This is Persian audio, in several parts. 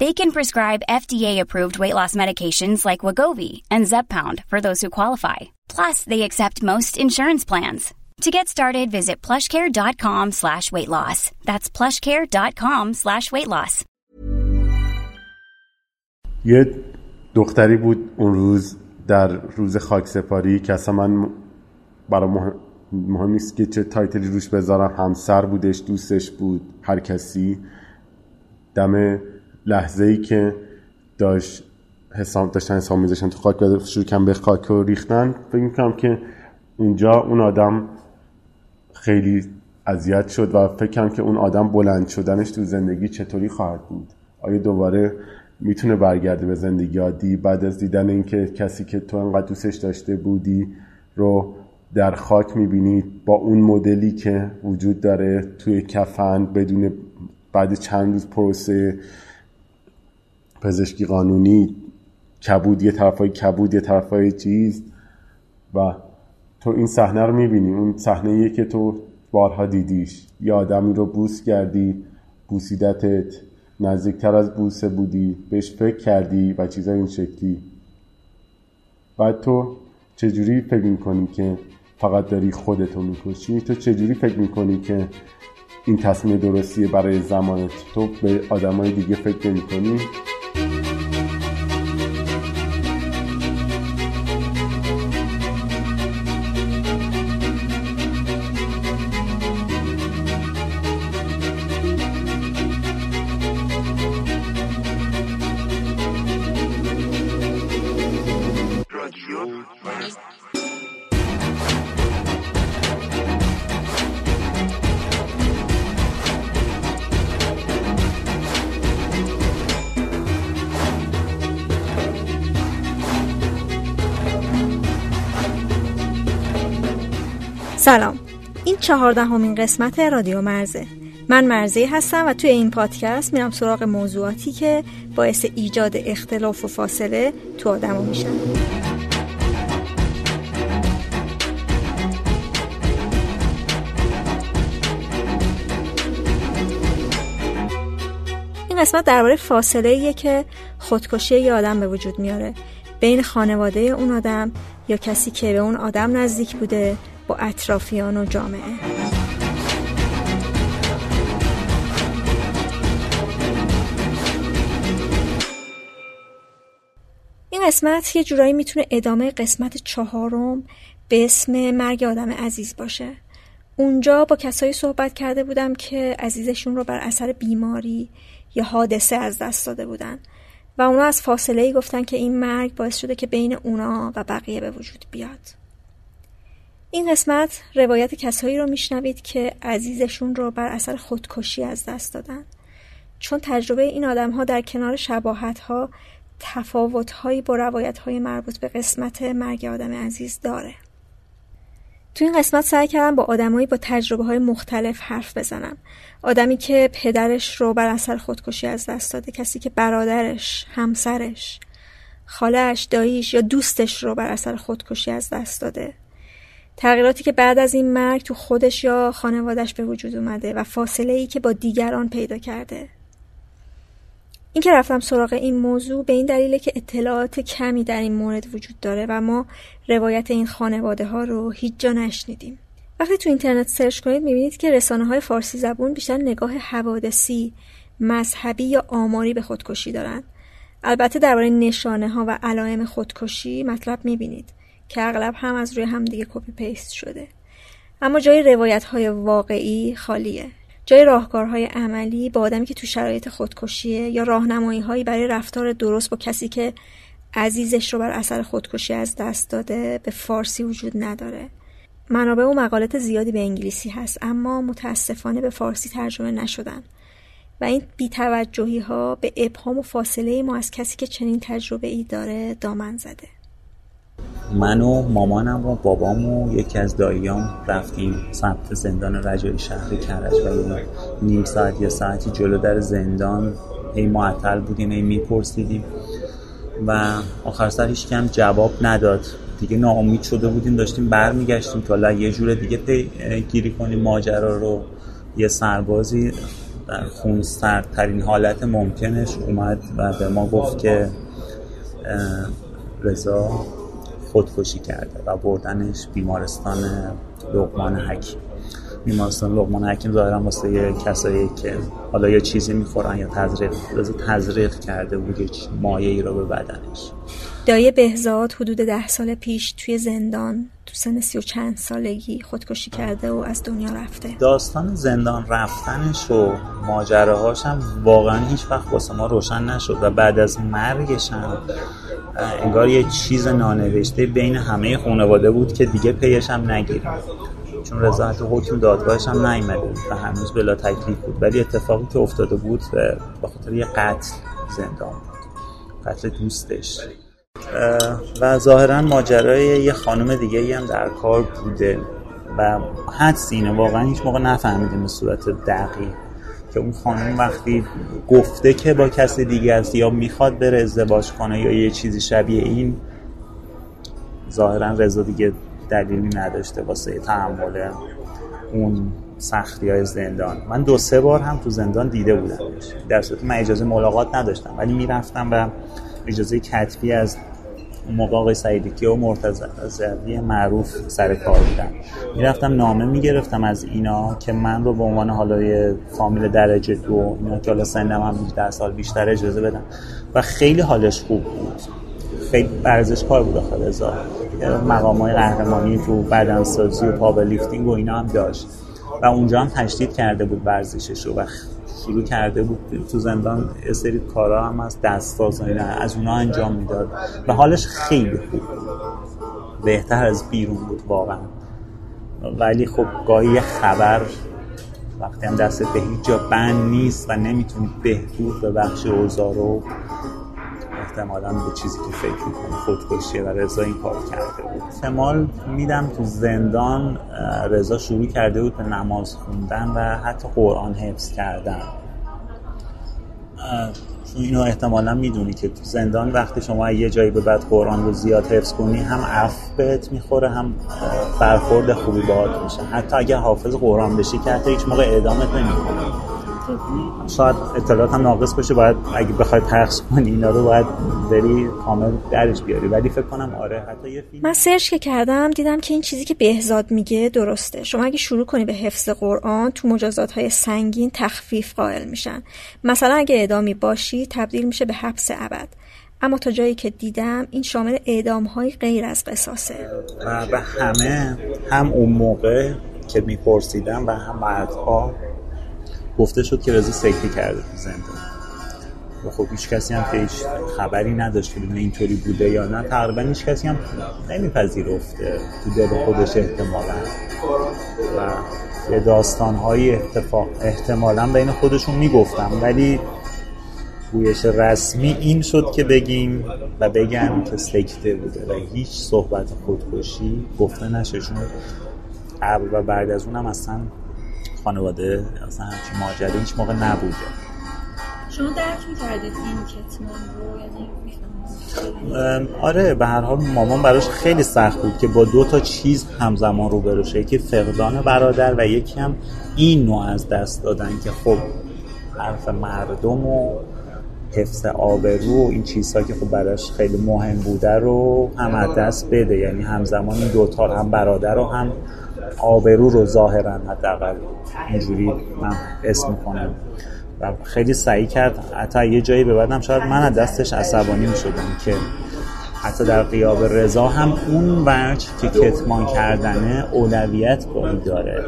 They can prescribe FDA-approved weight loss medications like Wagovi and Zepbound for those who qualify. Plus, they accept most insurance plans. To get started, visit plushcare.com slash weight loss. That's plushcare.com slash weight loss. یه دختری بود اون روز در روز خاک سپاری که اصلا من برای مهم, مهم نیست که چه تایتلی روش بذارم همسر بودش دوستش بود هر کسی دم لحظه ای که داشت حساب داشتن حساب میذاشتن تو خاک و شروع کم به خاک رو ریختن فکر می‌کنم که اونجا اون آدم خیلی اذیت شد و فکر که اون آدم بلند شدنش تو زندگی چطوری خواهد بود. آیا دوباره می‌تونه برگرده به زندگی عادی؟ بعد از دیدن اینکه کسی که تو انقدر دوستش داشته بودی رو در خاک می‌بینی با اون مدلی که وجود داره توی کفن بدون بعد چند روز پروسه پزشکی قانونی کبود یه طرفای کبود یه طرفای چیز. و تو این صحنه رو می‌بینی. اون صحنه که تو بارها دیدیش. یه آدمی رو بوس کردی بوسیدتت نزدیکتر از بوسه بودی بهش فکر کردی و چیزای این شکلی. بعد تو چجوری فکر می‌کنی که فقط داری خودتو می‌کشی؟ تو چجوری فکر می‌کنی که این تصمیم درستیه برای زمانت؟ تو به آدمای دیگه فکر می‌کنی چهاردهمین قسمت رادیو مرزه. من مرزی هستم و توی این پادکست میرم سراغ موضوعاتی که باعث ایجاد اختلاف و فاصله تو آدما میشن. این قسمت درباره فاصله که خودکشی یه آدم به وجود میاره. بین خانواده اون آدم یا کسی که به اون آدم نزدیک بوده با اطرافیان و جامعه. این قسمت یه جورایی می‌تونه ادامه قسمت چهارم به اسم مرگ آدم عزیز باشه. اونجا با کسایی صحبت کرده بودم که عزیزشون رو بر اثر بیماری یا حادثه از دست داده بودن و اونا از فاصله ای گفتن که این مرگ باعث شده که بین اونا و بقیه به وجود بیاد. این قسمت روایت کسایی رو میشنوید که عزیزشون رو بر اثر خودکشی از دست دادن. چون تجربه این آدم ها در کنار شباهت ها تفاوت هایی با روایت های مربوط به قسمت مرگ آدم عزیز داره. تو این قسمت سعی کردم با آدمایی با تجربه های مختلف حرف بزنم. آدمی که پدرش رو بر اثر خودکشی از دست داده کسی که برادرش همسرش خالش داییش یا دوستش رو بر اثر خودکشی از دست داده. تغییراتی که بعد از این مرگ تو خودش یا خانوادش به وجود اومده و فاصله ای که با دیگران پیدا کرده. این که رفتم سراغ این موضوع به این دلیله که اطلاعات کمی در این مورد وجود داره و ما روایت این خانواده ها رو هیچ جا نشنیدیم. وقتی تو اینترنت search کنید می‌بینید که رسانه های فارسی زبون بیشتر نگاه حوادثی مذهبی یا آماری به خودکشی دارن. البته درباره نشانه ها و علائم خودکشی مطلب می‌بینید. که اغلب هم از روی هم دیگه copy paste شده. اما جای روایت های واقعی خالیه. جای راهکارهای عملی با آدمی که تو شرایط خودکشیه یا راهنمایی هایی برای رفتار درست با کسی که عزیزش رو بر اثر خودکشی از دست داده به فارسی وجود نداره. منابع و مقالات زیادی به انگلیسی هست اما متاسفانه به فارسی ترجمه نشدن. و این بیتوجهی ها به ابهام و فاصله ما از کسی که چنین تجربه ای داره دامن زده. من و مامانم و بابام و یکی از داییام رفتیم سمت زندان رجایی شهر کرج و نیم ساعت یا ساعتی جلو در زندان. هی معطل بودیم هی میپرسیدیم. و آخر سر هیچ کم جواب نداد. دیگه ناامید شده بودیم داشتیم برمیگشتیم. تا یه جور دیگه گیری کنیم ماجرا رو. یه سربازی در خونسردترین حالت ممکنش اومد و به ما گفت که رضا خودکشی کرده و بردنش بیمارستان لقمان حکیم. بیمارستان لقمان حکیم ظاهرا واسه کسایی که حالا یه چیزی می‌خورن یا تزریق تزریق کرده بود یه مایه ای رو به بدنش. دایه بهزاد حدود ده سال پیش توی زندان تو سن سی و چند سالگی خودکشی کرده و از دنیا رفته. داستان زندان رفتنش و ماجراهاش هم واقعا هیچ وقت واسه ما روشن نشد و بعد از مرگش هم انگار یه چیز نانوشته بین همه خانواده بود که دیگه پیش هم نگیریم. چون رضایت حکم دادگاهش هم نیامده و هنوز بلا تکلیف بود. ولی اتفاقی که افتاده بود به خاطر یه قتل زندان بود. قتل دوستش. و ظاهرا ماجرای یه خانم دیگه هم در کار بوده و حد اینه واقعا هیچ موقع نفهمیدیم به صورت دقیق که اون خانم وقتی گفته که با کسی دیگه است یا می‌خواد بره ازدواج کنه یا یه چیزی شبیه این ظاهرا رضا دیگه دلیلی نداشته واسه تحمل اون سختی های زندان. من دو سه بار هم تو زندان دیده بودم. در صورتی من اجازه ملاقات نداشتم ولی می‌رفتم و اجازه کتبی از موقع آقای سعیدی و مرتضوی معروف سر کار بودن. می‌رفتم نامه می‌گرفتم از اینا که من رو به عنوان حالا فامیل درجه دو اینا که حالا سنم هم 18 سال بیشتر اجازه بدم. و خیلی حالش خوب بود. خیلی برزش کار بود آخر ازا مقام های قهرمانی تو بدنسازی و پاور لیفتینگ و اینا هم داشت. و اونجا هم تشدید کرده بود ورزشش رو. و شروع کرده بود. تو زندان سری کارا هم از دستاز از اونا انجام می‌داد. و حالش خیلی خوب بهتر از بیرون بود واقعا. ولی خب گاهی خبر وقتی هم دست به هیچ جا بند نیست و نمی‌تونی بهبود ببخشی اوضاع رو. احتمالا به چیزی که فکر می‌کنه خودکشیه و رضا این کار کرده بود. احتمال میدم تو زندان رضا شروع کرده بود به نماز خوندن و حتی قرآن حفظ کردن. چون اینو احتمالا می‌دونی که تو زندان وقتی شما یه جایی به بعد قرآن رو زیاد حفظ کنی هم عف بهت می‌خوره هم برخورد خوبی باهات میشه. حتی اگر حافظ قرآن بشی که حتی هیچ موقع اعدامت نمی‌کنه. شاید اطلاعات هم ناقص باشه. باید اگه بخوای پخش کنی اینا رو باید بری کامل درش بیاری. ولی فکر کنم آره حتی یه فیلم من سرچ که کردم دیدم که این چیزی که بهزاد میگه درسته. شما اگه شروع کنی به حفظ قرآن تو مجازات های سنگین تخفیف قائل میشن. مثلا اگه اعدامی باشی تبدیل میشه به حبس ابد. اما تا جایی که دیدم این شامل اعدام های غیر از قصاصه. و به همه هم اون موقع که میپرسیدم و هم بعدها گفته شد که رضا سکته کرده تو زندان و خب هیچ کسی هم که خبری نداشت که اینطوری بوده یا نه تقریبا هیچ کسی هم نمیپذیرفته تو دل خودش احتمالا. و یه داستانهای اتفاق احتمالا بین خودشون می‌گفتم. ولی گویش رسمی این شد که بگیم و بگن که سکته بوده و هیچ صحبت خودکشی گفته نشه. چون قبل و بعد از اونم اصلا خانواده اصلا همچین ماجرا هیچ موقع نبوده شما درک می‌کردید این کتمان رو؟ یعنی آره به هر حال مامان براش خیلی سخت بود که با دو تا چیز همزمان رو بروشه یکی فقدان برادر و یکی هم این نوع از دست دادن که خب حرف مردم و حفظ آبرو و این چیزها که خب براش خیلی مهم بوده رو هم از دست بده. یعنی همزمان این دوتا هم برادر رو هم آبرو رو ظاهرا حداقل اینجوری من اسم می‌کنم. و خیلی سعی کرد حتی یه جایی به بعدم شاید من از دستش عصبانی می شدم که حتی در قیاب رضا هم اون وجه که کتمان کردنه اولویت باید داره.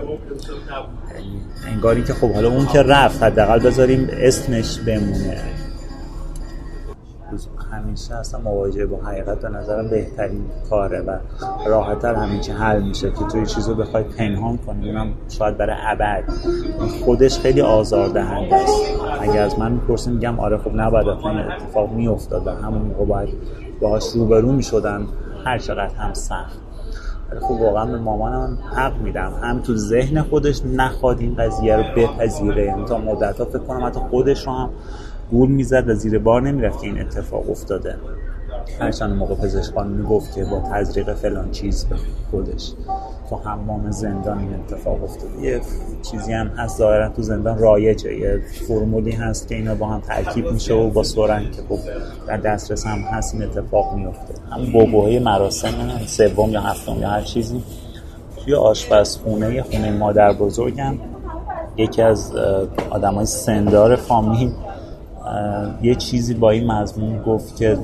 انگاری که خب حالا اون که رفت حداقل بذاریم اسمش بمونه. همیشه اصلا مواجهه با حقیقت به نظرم بهترین کاره و راحتتر همیشه حل میشه که توی چیزو بخوای پنهان کنی. اونم شاید برای ابد. خودش خیلی آزار دهنده است. اگر از من می‌پرسیم میگم آره خب نباید این اتفاق میافتاد و همون موقع باید باهاش روبرو می‌شدن. هر چقدر هم سخت. خب واقعا به مامانم حق میدم. هم تو ذهن خودش نخواد این قضیه رو بپذیره. یعنی تا مدت ها فکر کنم حتی خودش رو هم گول می‌زد و زیر بار نمی‌رفت که این اتفاق افتاده. هرچند موقع پزشکان می‌گفت که با تزریق فلان چیز به خودش تو حمام زندان این اتفاق افتاده. یه چیزی هم هست ظاهرا تو زندان رایجه. یه فرمولی هست که اینا با هم ترکیب میشه و با سرنگ که خب در دسترس هم هست این اتفاق میفته هم بابوهای مراسم سوم یا هفتم یا هر چیزی. توی آشپزخونه خونه مادر بزرگم یکی از آدمای سندار فامیل یه چیزی با این مضمون گفت که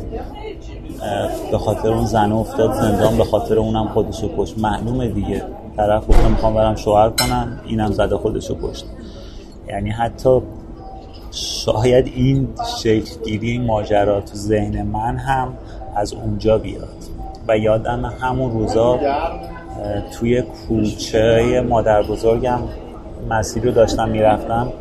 به خاطر اون زن افتاد زندان به خاطر اونم خودشو کشت. معلومه دیگه. طرف گفت می‌خوام برم شوهر کنم اینم زده خودشو کشت. یعنی حتی شاید این شکلگیری این ماجرا تو ذهن من هم از اونجا بیاد. و یادم همون روزا توی کوچه مادر بزرگم مسیر رو داشتم می‌رفتم.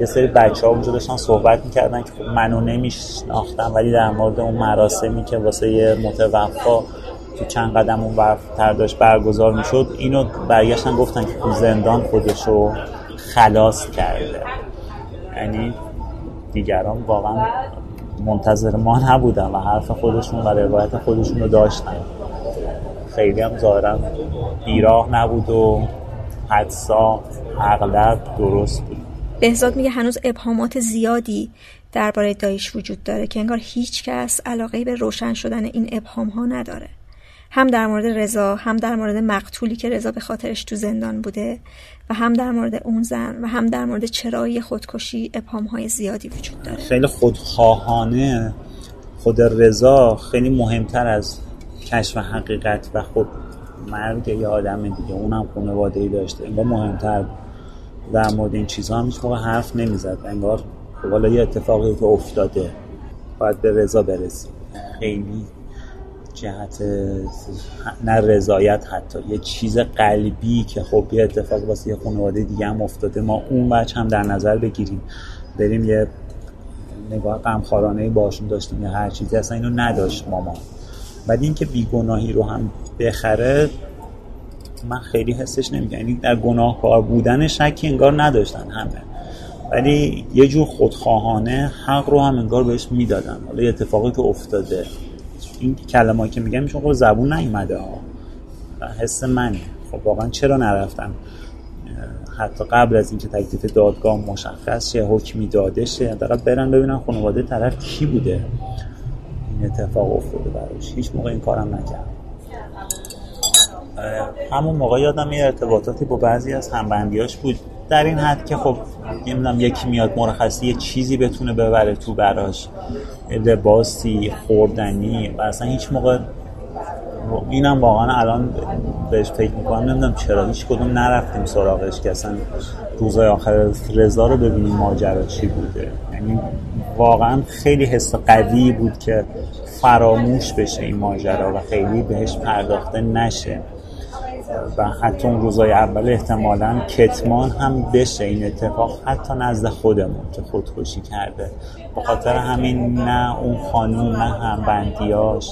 یه سری بچه ها اونجا داشتن صحبت می‌کردن که خب منو نمیشناختم ولی در مورد اون مراسمی که واسه یه متوفا تو چند قدم اون تر داشت برگزار می‌شد اینو برگشتن گفتن که تو زندان خودشو خلاص کرده. یعنی دیگران واقعا منتظر ما نبودن و حرف خودشون و روایت خودشون رو داشتن. خیلی هم ظاهرا بیراه نبود و حدسا اغلب درست بود. بهزاد میگه هنوز ابهامات زیادی درباره دایش وجود داره که انگار هیچ کس علاقه به روشن شدن این ابهام ها نداره. هم در مورد رضا هم در مورد مقتولی که رضا به خاطرش تو زندان بوده و هم در مورد اون زن و هم در مورد چرایی خودکشی ابهام های زیادی وجود داره. خیلی خودخواهانه خود رضا خیلی مهمتر از کشف حقیقت و خود مرگ یه آدم دیگه اونم خانواده ای داشته انگار مهمتر در مورد این چیزها هم هیچ موقع حرف نمی‌زد. انگار حالا یه اتفاقی که افتاده باید به رضا برسیم. خیلی جهت نه رضایت حتی یه چیز قلبی که خب یه اتفاق واسه یه خانواده دیگه هم افتاده. ما اون بچه هم در نظر بگیریم. بریم یه نگاه غمخوارانه باشون داشتیم. یا هر چیزی اصلا اینو نداشت مامان. بعد اینکه بیگناهی رو هم بخره من خیلی حسش نمیگم یعنی در گناهکار بودن شکی انگار نداشتن همه. ولی یه جور خودخواهانه حق رو هم انگار بهش می‌دادن. حالا اتفاقی که افتاده این کلمه که میگم میشون خب زبون نیومده ها. حس منه. خب واقعا چرا نرفتم؟ حتی قبل از اینکه تکلیف دادگاه مشخص شه حکمی داده شه برن ببینن خانواده طرف کی بوده. این اتفاق افتاده براش. هیچ موقع این کارم نکرد همون موقع یادم یه ارتباطاتی با بعضی از همبندیاش بود. در این حد که خب نمی‌دونم یکی میاد مرخصی یه چیزی بتونه ببره تو براش. لباسی خوردنی و اصلا هیچ موقع اینم واقعا الان بهش فکر می‌کنم. نمی‌دونم چرا هیچ کدوم نرفتیم سراغش که اصلا روزای آخر رضا رو ببینیم ماجرا چی بوده. یعنی واقعا خیلی حس قوی بود که فراموش بشه این ماجرا و خیلی بهش پرداخته نشه. و حتی اون روزای اول احتمالا کتمان هم بشه این اتفاق حتی نزد خودمون که خودکشی کرده. به خاطر همین نه اون خانوم نه هم بندیاش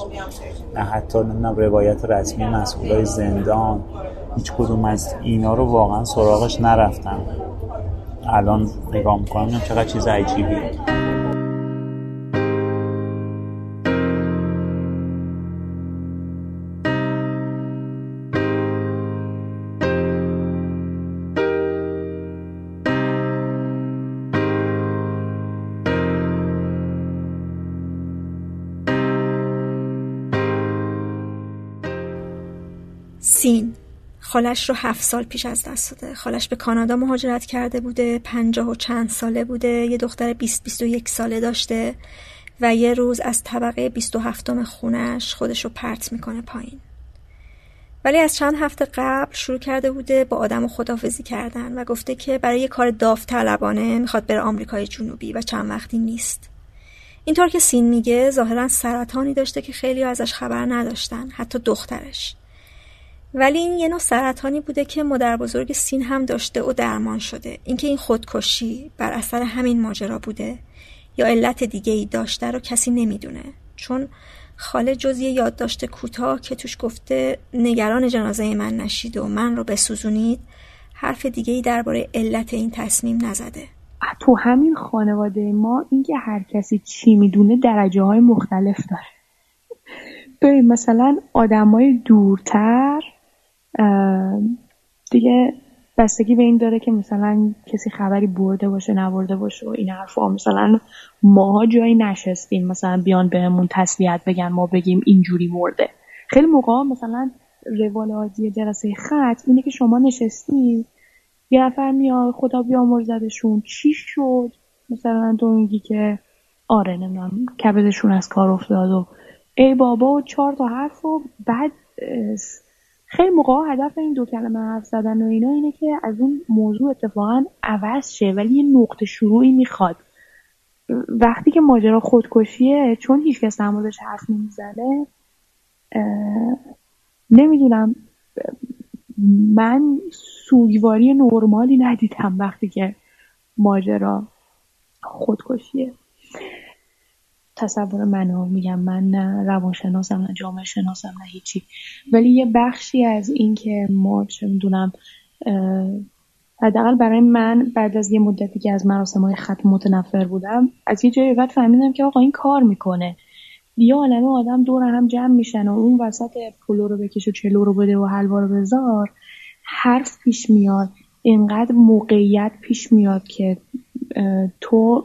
نه حتی نه روایت رسمی مسئولای زندان هیچ کدوم از اینا رو واقعا سراغش نرفتن. الان نگاه می‌کنم چقدر چیز عجیبیه. سین. خالش رو هفت سال پیش از دست داده. خالش به کانادا مهاجرت کرده بوده پنجاه و چند ساله بوده. یه دختر بیست بیست و یک ساله داشته و یه روز از طبقه بیست و هفتم خونش خودش رو پرت می‌کنه پایین. ولی از چند هفته قبل شروع کرده بوده با آدم و خدافزی کردن و گفته که برای یه کار داوطلبانه می‌خواد بره آمریکای جنوبی و چند وقتی نیست. اینطور که سین میگه ظاهرا سرطانی داشته که خیلی ازش خبر نداشتن حتی دخترش. ولی این یه نوع سرطانی بوده که مادر بزرگ سین هم داشته و درمان شده. اینکه این خودکشی بر اثر همین ماجرا بوده یا علت دیگه ای داشته رو کسی نمی‌دونه. چون خاله جز یه یادداشت کوتاه که توش گفته نگران جنازه من نشید و من رو بسوزونید حرف دیگه ای درباره علت این تصمیم نزده. تو همین خانواده ما اینکه هر کسی چی می‌دونه درجه های مختلف داره. ببین مثلا آدمای دورتر دیگه بستگی به این داره که مثلا کسی خبری برده باشه نبرده باشه و این حرفا. مثلا ماها جایی نشستیم مثلا بیان بهمون تسلیت بگن ما بگیم اینجوری مرده. خیلی موقع مثلا روال عادی جلسه خط اینه که شما نشستی یه نفر میاد خدا بیامرزدشون. چی شد؟ مثلا تو میگی که آره نمی‌دونم کبدشون از کار افتاد و ای بابا و چهار تا حرف و بعد خیلی موقع هدف این دو کلمه حرف زدن و اینا اینه که از اون موضوع اتفاقا عوض شه ولی یه نقطه شروعی می‌خواد. وقتی که ماجرا خودکشیه چون هیچکس در موردش حرف نمی‌زنه نمی‌دونم من سوگواری نرمالی ندیدم وقتی که ماجرا خودکشیه. تصور منو میگم من نه روانشناسم نه جامعه شناسم نه هیچی. ولی یه بخشی از این که ما چه می‌دونم حداقل برای من بعد از یه مدتی که از مراسم های ختم متنفر بودم از یه جایی بعد فهمیدم که آقا این کار می‌کنه. یه عالمه آدم دور هم جمع میشن و اون وسط پلو رو بکش و چلو رو بده و حلوا رو بذار حرف پیش میاد. اینقدر موقعیت پیش میاد که تو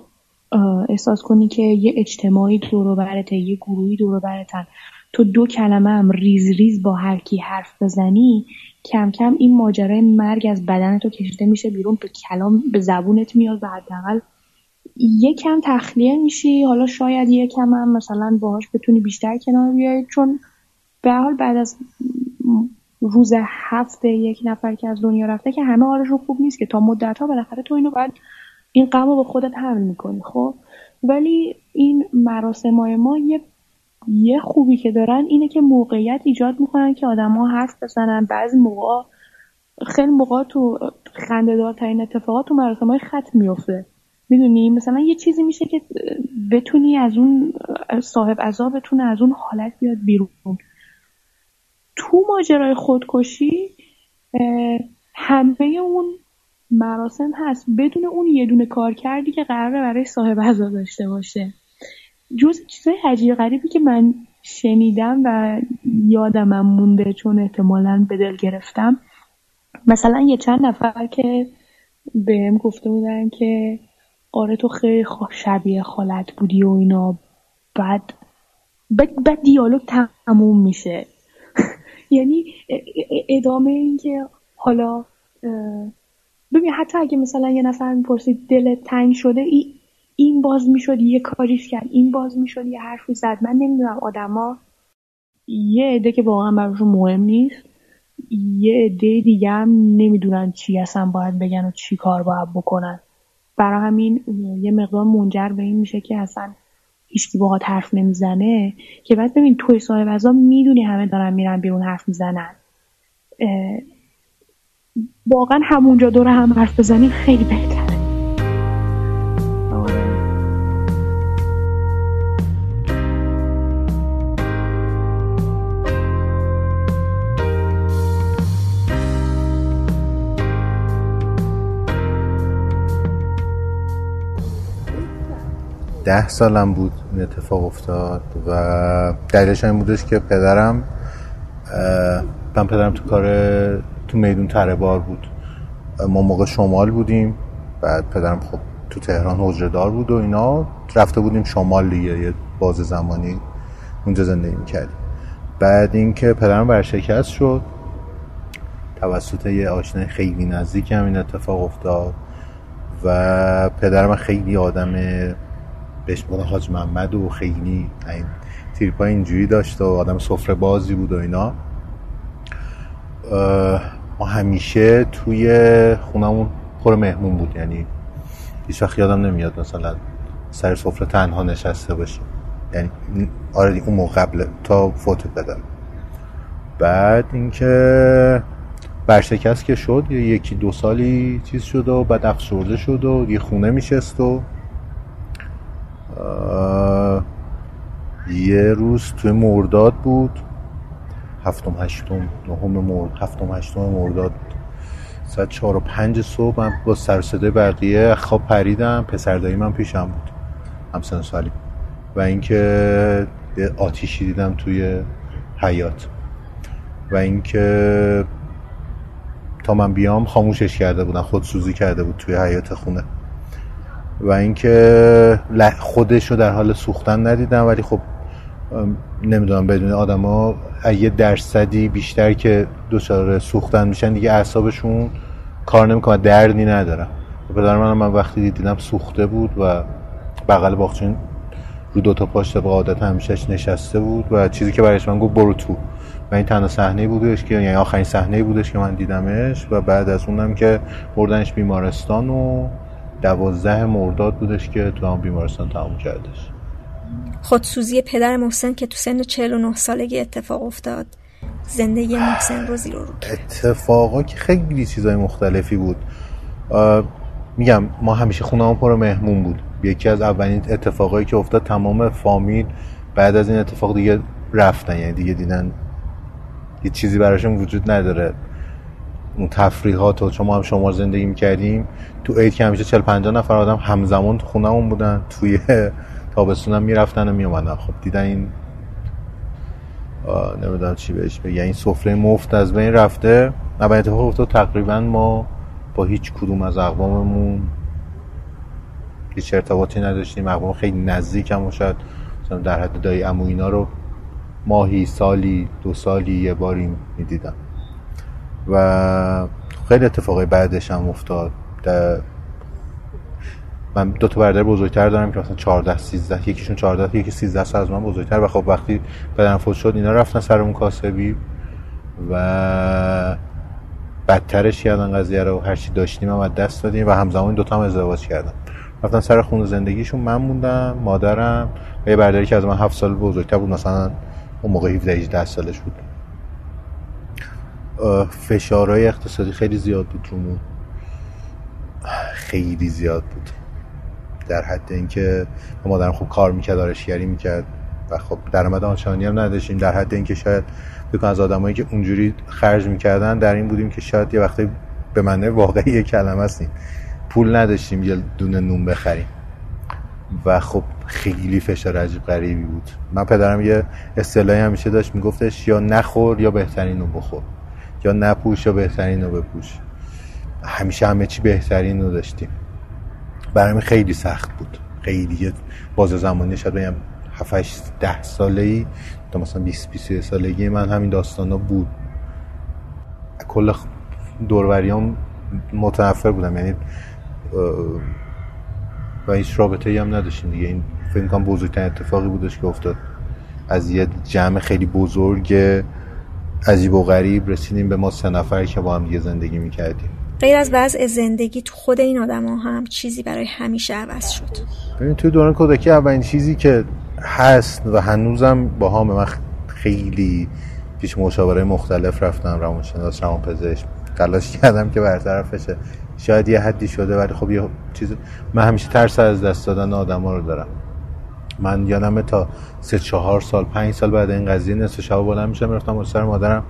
احساس کنی که یه اجتماعی دور برته یه گروهی دور برتن تو دو کلمه هم ریز ریز با هر کی حرف بزنی کم کم این ماجرای مرگ از بدن تو کشیده میشه بیرون به کلام به زبونت میاد و حداقل یکم تخلیه میشی. حالا شاید یکم هم مثلا باهاش بتونی بیشتر کنار بیای. چون به حال بعد از روز هفته یک نفر که از دنیا رفته که همه حالشون خوب نیست که تا مدت ها بالاخره تو اینو باید این غم رو به خودت حمل می‌کنی خب؟ ولی این مراسم های ما یه یه خوبی که دارن اینه که موقعیت ایجاد می‌کنن که ها حرف بزنن. بعضی موقع خیلی موقع تو خندهدارترین اتفاقات تو مراسم های خط میفته می‌دونی؟ مثلا یه چیزی میشه که بتونی از اون صاحب عذاب بتونه از اون حالت بیاد بیرون. تو ماجرای خودکشی همه اون مراسم هست. بدون اون یه دونه کار کردی که قراره برای صاحب عزا داشته باشه. جز چیزای عجیب غریبی که من شنیدم و یادمم مونده چون احتمالا به دل گرفتم. مثلا یه چند نفر که بهم گفته بودن که آره تو خیلی شبیه خالت بودی و اینا. بعد بعد, بعد دیالوگ تموم میشه. یعنی ادامه این که حالا ببین حتی اگه مثلا یه نفر می‌پرسید دلت تنگ شده ای این باز می‌شد یه کاریش کرد این باز می‌شد یه حرفی زد. من نمی‌دونم آدما یه عده که واقعا براشون مهم نیست یه عده دیگه هم نمی‌دونن چی اصلا باید بگن و چی کار باید بکنن. برای همین یه مقدار منجر به این میشه که اصلا هیچکی باهات حرف نمی‌زنه که بعد ببین توی صاحب ازا می‌دونی همه دارن میرن بیرون حرف می‌زنن. واقعا همونجا دور هم حرف بزنیم خیلی بهتره. ده سالم بود این اتفاق افتاد و دلیلش این بودش که پدرم من پدرم تو کار تو میدون تره بار بود. ما موقع شمال بودیم. بعد پدرم خب تو تهران حجره دار بود و اینا. رفته بودیم شمال دیگه یه باز زمانی اونجا زندگی می‌کردیم. بعد اینکه پدرم برشکست شد توسط یه آشنای خیلی نزدیک هم این اتفاق افتاد و پدرم خیلی آدم بهش میگن حاج محمد و خیلی این تیرپا اینجوری داشت و آدم سفره بازی بود و اینا. همیشه توی خونمون پر مهمون بود. یعنی هیچ وقت یادم نمیاد مثلا سر سفره تنها نشسته باشیم. یعنی آره اون موقع قبل تا فوت بدم. بعد اینکه برشکست که شد یکی دو سالی چیز شد و بعد افسرده شد و یه خونه میشست و یه روز توی مرداد بود. هفتم هشتم نهم مرد هفتم هشتم مرداد. ساعت چهار و پنج صبح من با سر صدای بقیه خواب پریدم. پسر دایی من پیشم بود همسن سالی. و اینکه آتیشی دیدم توی حیات و اینکه تا من بیام خاموشش کرده بودن خودسوزی کرده بود توی حیات خونه. و اینکه خودش رو در حال سوختن ندیدم ولی خب نمی‌دونم بدون آدما یه درصدی بیشتر که دچار سوختن میشن دیگه اعصابشون کار نمی‌کنه دردی ندارم پدر منم من وقتی دیدم سوخته بود و بغل باغچین رو دو تا پاش طبق عادت همیشهش نشسته بود و چیزی که برایش من گفت برو تو. و این تنها صحنه بودش که یعنی آخرین صحنه بودش که من دیدمش و بعد از اونم که بردنش بیمارستان و دوازده مرداد بودش که تو هم بیمارستان تموم کردش. خودسوزی پدر محسن که تو سن 49 سالگی اتفاق افتاد. زندگی محسن رو زیر رو اتفاقا که خیلی چیزای مختلفی بود. میگم ما همیشه خونه پر مهمون بود. یکی از اولین اتفاقایی که افتاد تمام فامیل بعد از این اتفاق دیگه رفتن. یعنی دیگه دیدن یه چیزی براشون وجود نداره. اون تفریحات و چون ما هم شما زندگی می‌کردیم. تو عید که همیشه 40 50 نفر آدم همزمان تو خونمون بودن. توی تابستون هم می‌رفتن و میومدن خب دیدن این نمی‌دونم چی بهش بگه این سفره مفت از بین رفته. اول اتفاق افتاد تقریبا ما با هیچ کدوم از اقواممون هیچ ارتباطی نداشتیم. اقوام خیلی نزدیک هم شاید در حد دایی امو اینا رو ماهی سالی دو سالی یه باری می‌دیدم. و خیلی اتفاقای بعدش هم افتاد. من دو تا برادر بزرگتر دارم که مثلا 14 13 یکیشون 14 یکی 13 سال از من بزرگتر. و خب وقتی بدن فوت شد اینا رفتن سر اون کاسبی و بدترش کردن قضیه رو. هر چی داشتیم هم دست دادیم و همزمان دو تا هم ازدواج کردن. رفتن سر خونه زندگیشون. من موندم مادرم و یه برادری که از من 7 سال بزرگتر بود مثلا اون موقع 17 18 سالش بود. فشارهای اقتصادی خیلی زیاد بود رومون. خیلی زیاد بود. در حد اینکه مادرم خوب کار می‌کرد آرشگری می‌کرد و خب درآمد آنچنانی هم نداشتیم. در حد اینکه شاید بکن از آدمایی که اونجوری خرج می‌کردن در این بودیم که شاید یه وقتی به معنی واقعی یه کلمه هستیم. پول نداشتیم یه دونه نون بخریم. و خب خیلی فشار عجیب غریبی بود. من پدرم یه اصطلاحی همیشه داشت میگفتش یا نخور یا بهترین رو بخور. یا نپوش یا بهترین رو بپوش. همیشه همه چی بهترین رو داشتیم. برای خیلی سخت بود. خیلی باز زمانی شاید بگم 7 ده ساله ای تا مثلا 20 21 سالگی من همین داستان ها بود. کل دوروریام متنفر بودم. یعنی و هیچ رابطه ای هم نداشتیم دیگه. این فکر کنم بزرگترین اتفاقی بودش که افتاد. از یه جمع خیلی بزرگ عجیب و غریب رسیدیم به ما سه نفر که با هم دیگه زندگی می‌کردیم. غیر از وضع زندگی تو خود این آدم ها هم چیزی برای همیشه عوض شد. ببین توی دوران کودکی اولین چیزی که هست و هنوزم با هم من خیلی پیش مشاوره مختلف رفتم روانشناس روانپزشک. تلاش کردم که برطرفشه شاید یه حدی شده ولی خب یه چیز من همیشه ترس از دست دادن آدما رو دارم. من یادمه تا سه چهار سال پنج سال بعد این قضیه نصف شب بلند میشم می‌رفتم سر مادرم.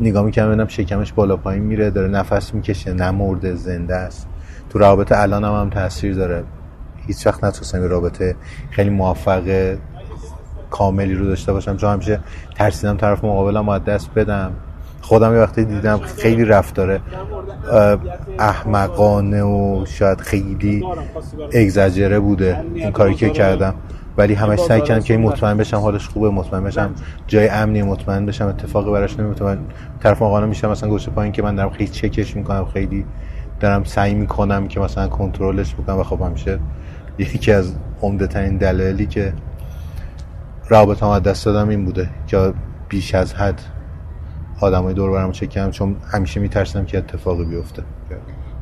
نگاه می‌کنم ببینم شکمش بالا پایین میره داره نفس می‌کشه نمرده زنده است. تو رابطه الان هم, هم تاثیر داره. هیچ وقت نتونستم رابطه خیلی موفق کاملی رو داشته باشم. چون همیشه ترسیدم طرف مقابلم باید دست بدم. خودم یه وقتی دیدم خیلی رفتاره احمقانه و شاید خیلی اگزاجره بوده این کاری که کردم. ولی همش سعی کردم که مطمئن بشم حالش خوبه مطمئن بشم جای امنی مطمئن بشم اتفاقی براش نمیفته. طرف آقا میشم مثلا گوشه پایین که من دارم خیلی چکش می‌کنم خیلی دارم سعی می‌کنم که مثلا کنترلش بکنم و خب همیشه یکی از عمده ترین دلایلی که رابطه از دست دادم این بوده که بیش از حد آدمای دور برم چکم چون همیشه میترسم که اتفاقی بیفته.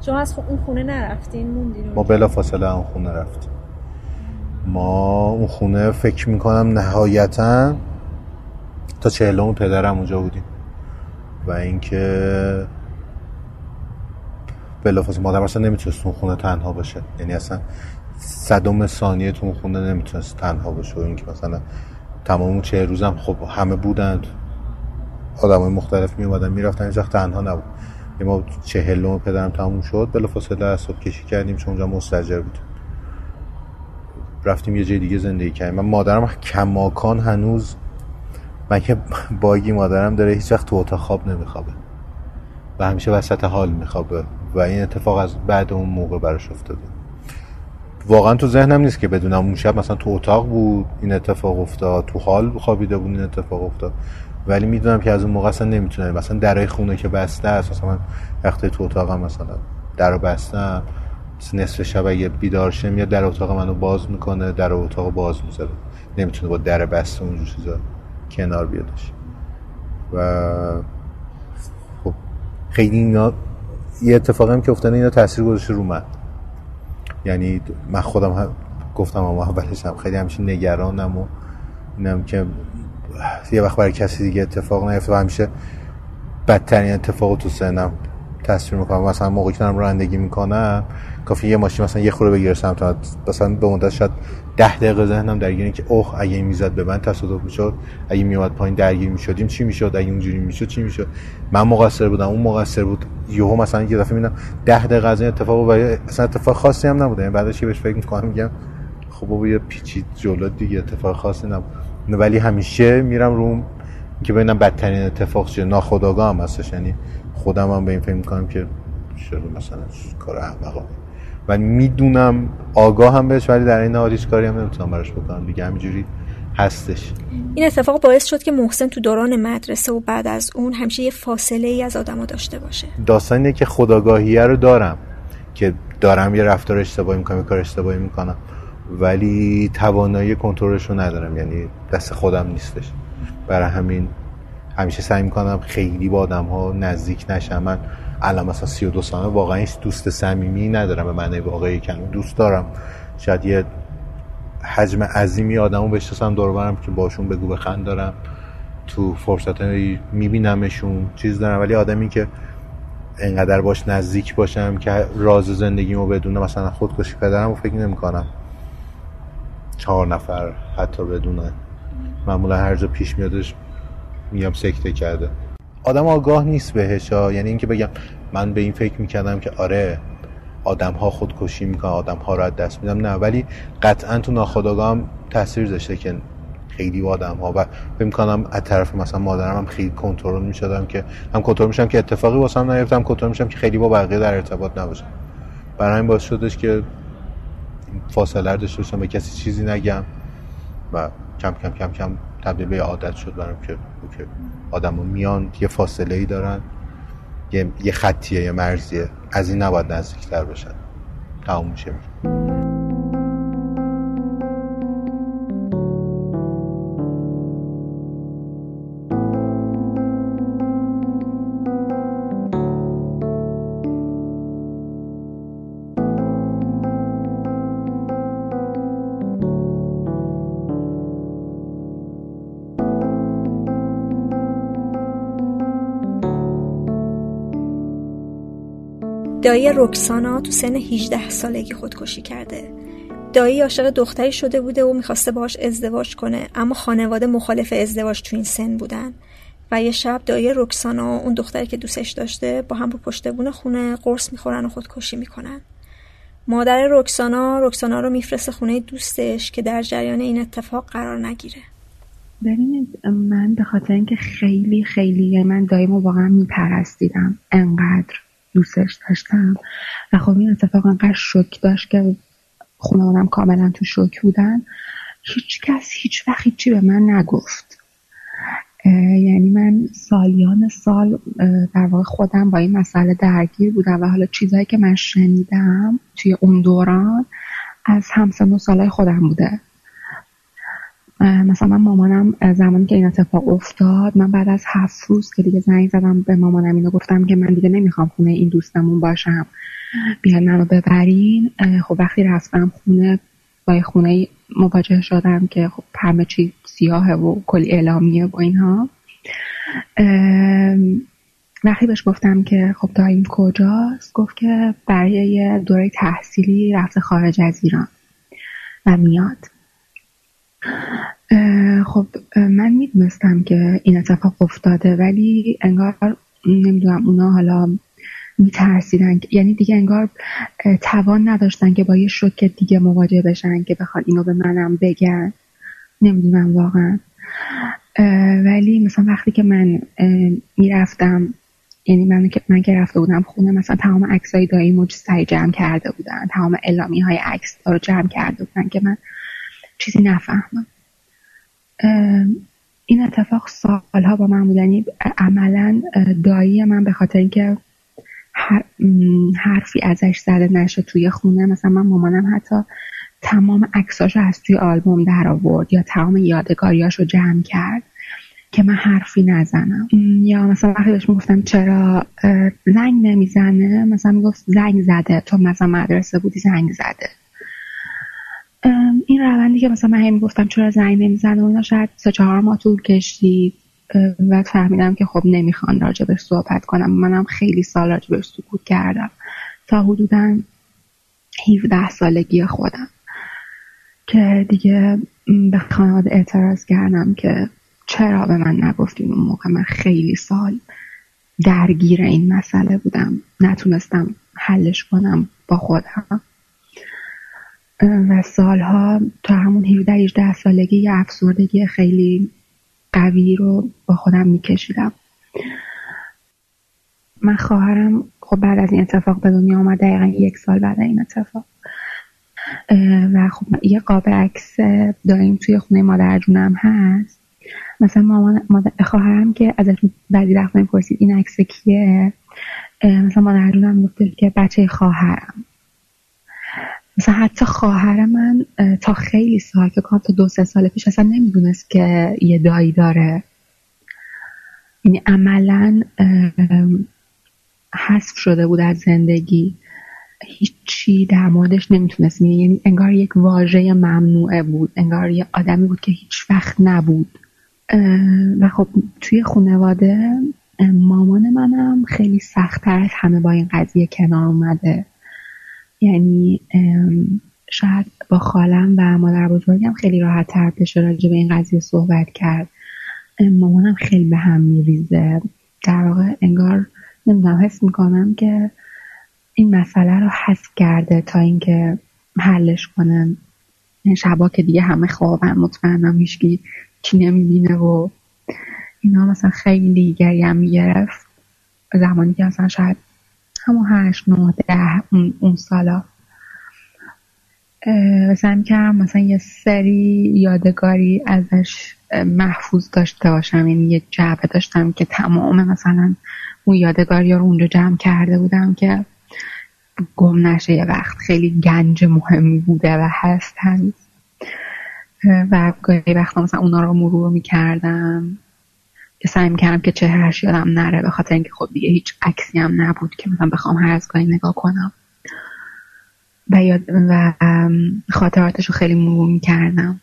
شما از اون خونه نرفتین؟ موندین ما بلا فاصله اون خونه رفتیم. ما اون خونه فکر می‌کنم نهایتا تا چهلوم پدرم اونجا بودیم. و اینکه بلافاصله مادر اصلا نمی‌تونست اون خونه تنها باشه. یعنی اصلا صدم ثانیه تو اون خونه نمی‌تونست تنها باشه. و اینکه مثلا تمام اون چه روزم خب همه بودند. آدم های مختلف می اومدن می‌رفتن اینجا تنها نبود. ما چهلم پدرم تموم شد بلافاصله از صبح کشی کردیم چون اونجا مستجر بود. رفتیم یه جای دیگه زندگی کردیم. من مادرم کماکان هنوز. من که باگی مادرم داره هیچ وقت تو اتاق خواب نمیخوابه. و همیشه وسط حال میخوابه. و این اتفاق از بعد اون موقع براش افتاده. واقعا تو ذهنم نیست که بدونم اون شب مثلا تو اتاق بود این اتفاق افتاد تو حال خوابیده بود این اتفاق افتاد. ولی می‌دونم که از اون موقع اصلا نمی‌تونه مثلا درای خونه که بسته است مثلا من وقتی تو اتاقم مثلا در رو بستم نصف شب اگه بیدار شم یا در اتاق منو باز می‌کنه در اتاق باز می‌ذاره. نمی‌تونه با در بسته اونجور چیزا کنار بیادش. و خب خیلی اینا یه اتفاقی هم که افتاده اینا تاثیر گذاشته رو من. یعنی من خودم هم گفتم اما اولش هم خیلی همیشه نگرانم و اینم که یه وقت برای کسی دیگه اتفاق نیفته و همیشه بدترین اتفاق تو سنم تصویر می‌کنم مثلا موقعی که رانندگی می‌کنم کافی یه ماشین مثلا یه خوره بگیره سمت مثلا به مدت شاید ده دقیقه ذهنم درگیره که اوه اگه می‌زد به من تصادف می‌شد اگه میومد پایین درگیر می‌شدیم چی می‌شد؟ اگه اونجوری می‌شد چی می‌شد؟ من مقصر بودم اون مقصر بود. یهو مثلا یه دفعه می‌بینم ده دقیقه از این اتفاق و اصلا اتفاق خاصی هم نبوده. یعنی بعدش بهش فکر می‌کنم میگم خب بابا یه پیچید جلو دیگه اتفاق خاصی نبود. ولی همیشه میرم روم که ببینم بدترین اتفاق چیه. ناخودآگاه هم هستش. یعنی خودم هم به این فکر می‌کنم که شروع مثلا کار احمقانه. و می‌دونم آگاه هم بهش ولی در این حال هیچ کاری هم نمی‌تونم براش بکنم. دیگه همینجوری هستش. این اتفاق باعث شد که محسن تو دوران مدرسه و بعد از اون همیشه یه فاصله ای از آدما داشته باشه. داستان اینه که خداگاهیه رو دارم که دارم یه رفتار اشتباهی می‌کنم یه کار اشتباهی می‌کنم ولی توانایی کنترلش رو ندارم. یعنی دست خودم نیستش. برای همین همیشه سعی می‌کنم خیلی با آدم ها نزدیک نشم. من الان مثلا 32 ساله واقعا هیچ دوست صمیمی ندارم. به معنی واقعی کلمه دوست دارم. شاید یه حجم عظیمی آدمو بشناسم دور برم که باشون بگو بخند دارم تو فرصت میبینمشون چیز دارم. ولی آدمی که انقدر باش نزدیک باشم که راز زندگیمو بدونه مثلا خودکشی پدرم رو فکر نمی‌کنم چهار نفر حتی بدونن معمولا هر جا پیش میادش میگم سکته کرده. آدم آگاه نیست بهش ها یعنی اینکه بگم من به این فکر می‌کردم که آره آدم ها خودکشی می‌کنن آدم ها رو از دست میدم. نه ولی قطعا تو ناخودآگاه هم تاثیر داشته که خیلی آدم ها و فکر می‌کنم از طرف مثلا مادرم هم خیلی کنترل می‌شدم که هم کنترل میشم که اتفاقی واسم نیفتم کنترل میشم که خیلی با بقیه در ارتباط نباشم. برای این باعث شدش که فاصله داشته باشم به کسی چیزی نگم و کم کم کم کم تبدیل به عادت شد برام که آدم میان یه فاصله ای دارن. یه, یه خطیه یه مرزیه. از این نباید نزدیکتر باشن تمام میشه. دایی رکسانا تو سن 18 سالگی خودکشی کرده. دایی عاشق دختری شده بوده و می‌خواسته باش ازدواج کنه اما خانواده مخالف ازدواج تو این سن بودن. و یه شب دایی رکسانا اون دختری که دوستش داشته با هم رو پشت بون خونه قرص می‌خورن و خودکشی می‌کنن. مادر رکسانا رکسانا رو میفرسته خونه دوستش که در جریان این اتفاق قرار نگیره. ببینید من به خاطر اینکه خیلی خیلی من دایمو واقعا میپرستیدم. انقدر. دوستش داشتم. و خب این اتفاق انقدر شک داشت که خانوادم کاملا تو شوک بودن. هیچ کس هیچ وقت هیچی به من نگفت. یعنی من سالیان سال در واقع خودم با این مسئله درگیر بودم و حالا چیزهایی که من شنیدم توی اون دوران از همسن و سالای خودم بوده. مثلا من مامانم زمانی که این اتفاق افتاد من بعد از هفت روز که دیگه زنگ زدم به مامانم اینو گفتم که من دیگه نمی‌خوام خونه این دوستمون باشم. بیان منو ببرین. خب وقتی رفتم خونه با خونه مواجه شدم که خب همه چی سیاهه و کلی اعلامیه با اینها. وقتی بهش گفتم که خب داییم کجاست گفت که برای دوره تحصیلی رفته خارج از ایران و میاد. خب من می‌دونستم که این اتفاق افتاده ولی انگار نمی‌دونم اونا حالا میترسیدن یعنی دیگه انگار توان نداشتن که با یه شوک دیگه مواجه بشن که بخواد اینو به منم بگن. نمی‌دونم واقعا. ولی مثلا وقتی که من می‌رفتم یعنی من که من که رفته بودم خونه مثلا تمام عکسای دایی سعی جمع کرده بودن تمام اعلامی های عکس رو جمع کرده بودن که من چیزی نفهمم. این اتفاق سالها با من بود. یعنی عملا دایی من به خاطر اینکه حرفی ازش زده نشه توی خونه مثلا من مامانم حتی تمام عکساش از توی آلبوم در آورد یا تمام رو جمع کرد که من حرفی نزنم. یا مثلا وقتی بهش می‌گفتم چرا زنگ نمی‌زنه مثلا می‌گفت زنگ زده. تو مثلا مدرسه بودی زنگ زده. این روندی که مثلا من هم می‌گفتم چرا زنگ نمی‌زنه اونا شاید سه چهار ماه طول کشید و فهمیدم که خب نمی‌خوان راجبش صحبت کنم. منم خیلی سال راجبش سکوت کردم. تا حدودا 17 سالگی خودم که دیگه به خانواده اعتراض کردم که چرا به من نگفتین اون موقع. من خیلی سال درگیر این مسئله بودم. نتونستم حلش کنم با خودم. و سالها تا همون 17 18 سالگی یه افسردگی خیلی قوی رو با خودم میکشیدم. من خواهرم خب بعد از این اتفاق به دنیا آمد دقیقا یک سال بعد این اتفاق. و خب یه قاب عکس داریم توی خونه مادر جونم هست. مثلا مامان مادر خواهرم که ازش بعضی وقت می‌پرسید این عکس کیه؟ مثلا مادر جونم گفته که بچه خواهرم. مثلا حتی خواهر من تا خیلی سال که تا دو سه سال پیش اصلا نمی‌دونست که یه دایی داره. یعنی عملا حذف شده بود از زندگی. هیچی در موردش نمی‌تونست. یعنی انگار یک واژه ممنوعه بود. انگار یه آدمی بود که هیچ وقت نبود. و خب توی خانواده مامان منم خیلی سختتر از همه با این قضیه کنار اومده. یعنی شاید با خالم و مادر بزرگم خیلی راحت تر بشه راجع به این قضیه صحبت کرد. مامانم خیلی به هم میریزه. در واقع انگار نمی‌دونم حس می‌کنم که این مسئله رو حذف کرده تا اینکه حلش کنن شبا که دیگه همه خوابن مطمئنم هیچکی چی نمی‌بینه و اینا مثلا خیلی گریم می‌گرفت. زمانی که مثلا شاید همون هشت نه ده اون, اون سالا. سعی کردم مثلا یه سری یادگاری ازش محفوظ داشته باشم. یعنی یه جعبه داشتم که تمام مثلا اون یادگاری رو اونجا جمع کرده بودم که گم نشه یه وقت. خیلی گنج مهمی بوده و هست هنوز و گاهی وقتا مثلا اونا رو مرور می‌کردم. که سعی می‌کردم که چهرش یادم نره به خاطر اینکه خب دیگه هیچ عکسی هم نبود که مثلا بخوام هر از گاهی نگاه کنم. و, یاد و خاطراتش رو خیلی مرور می‌کردم.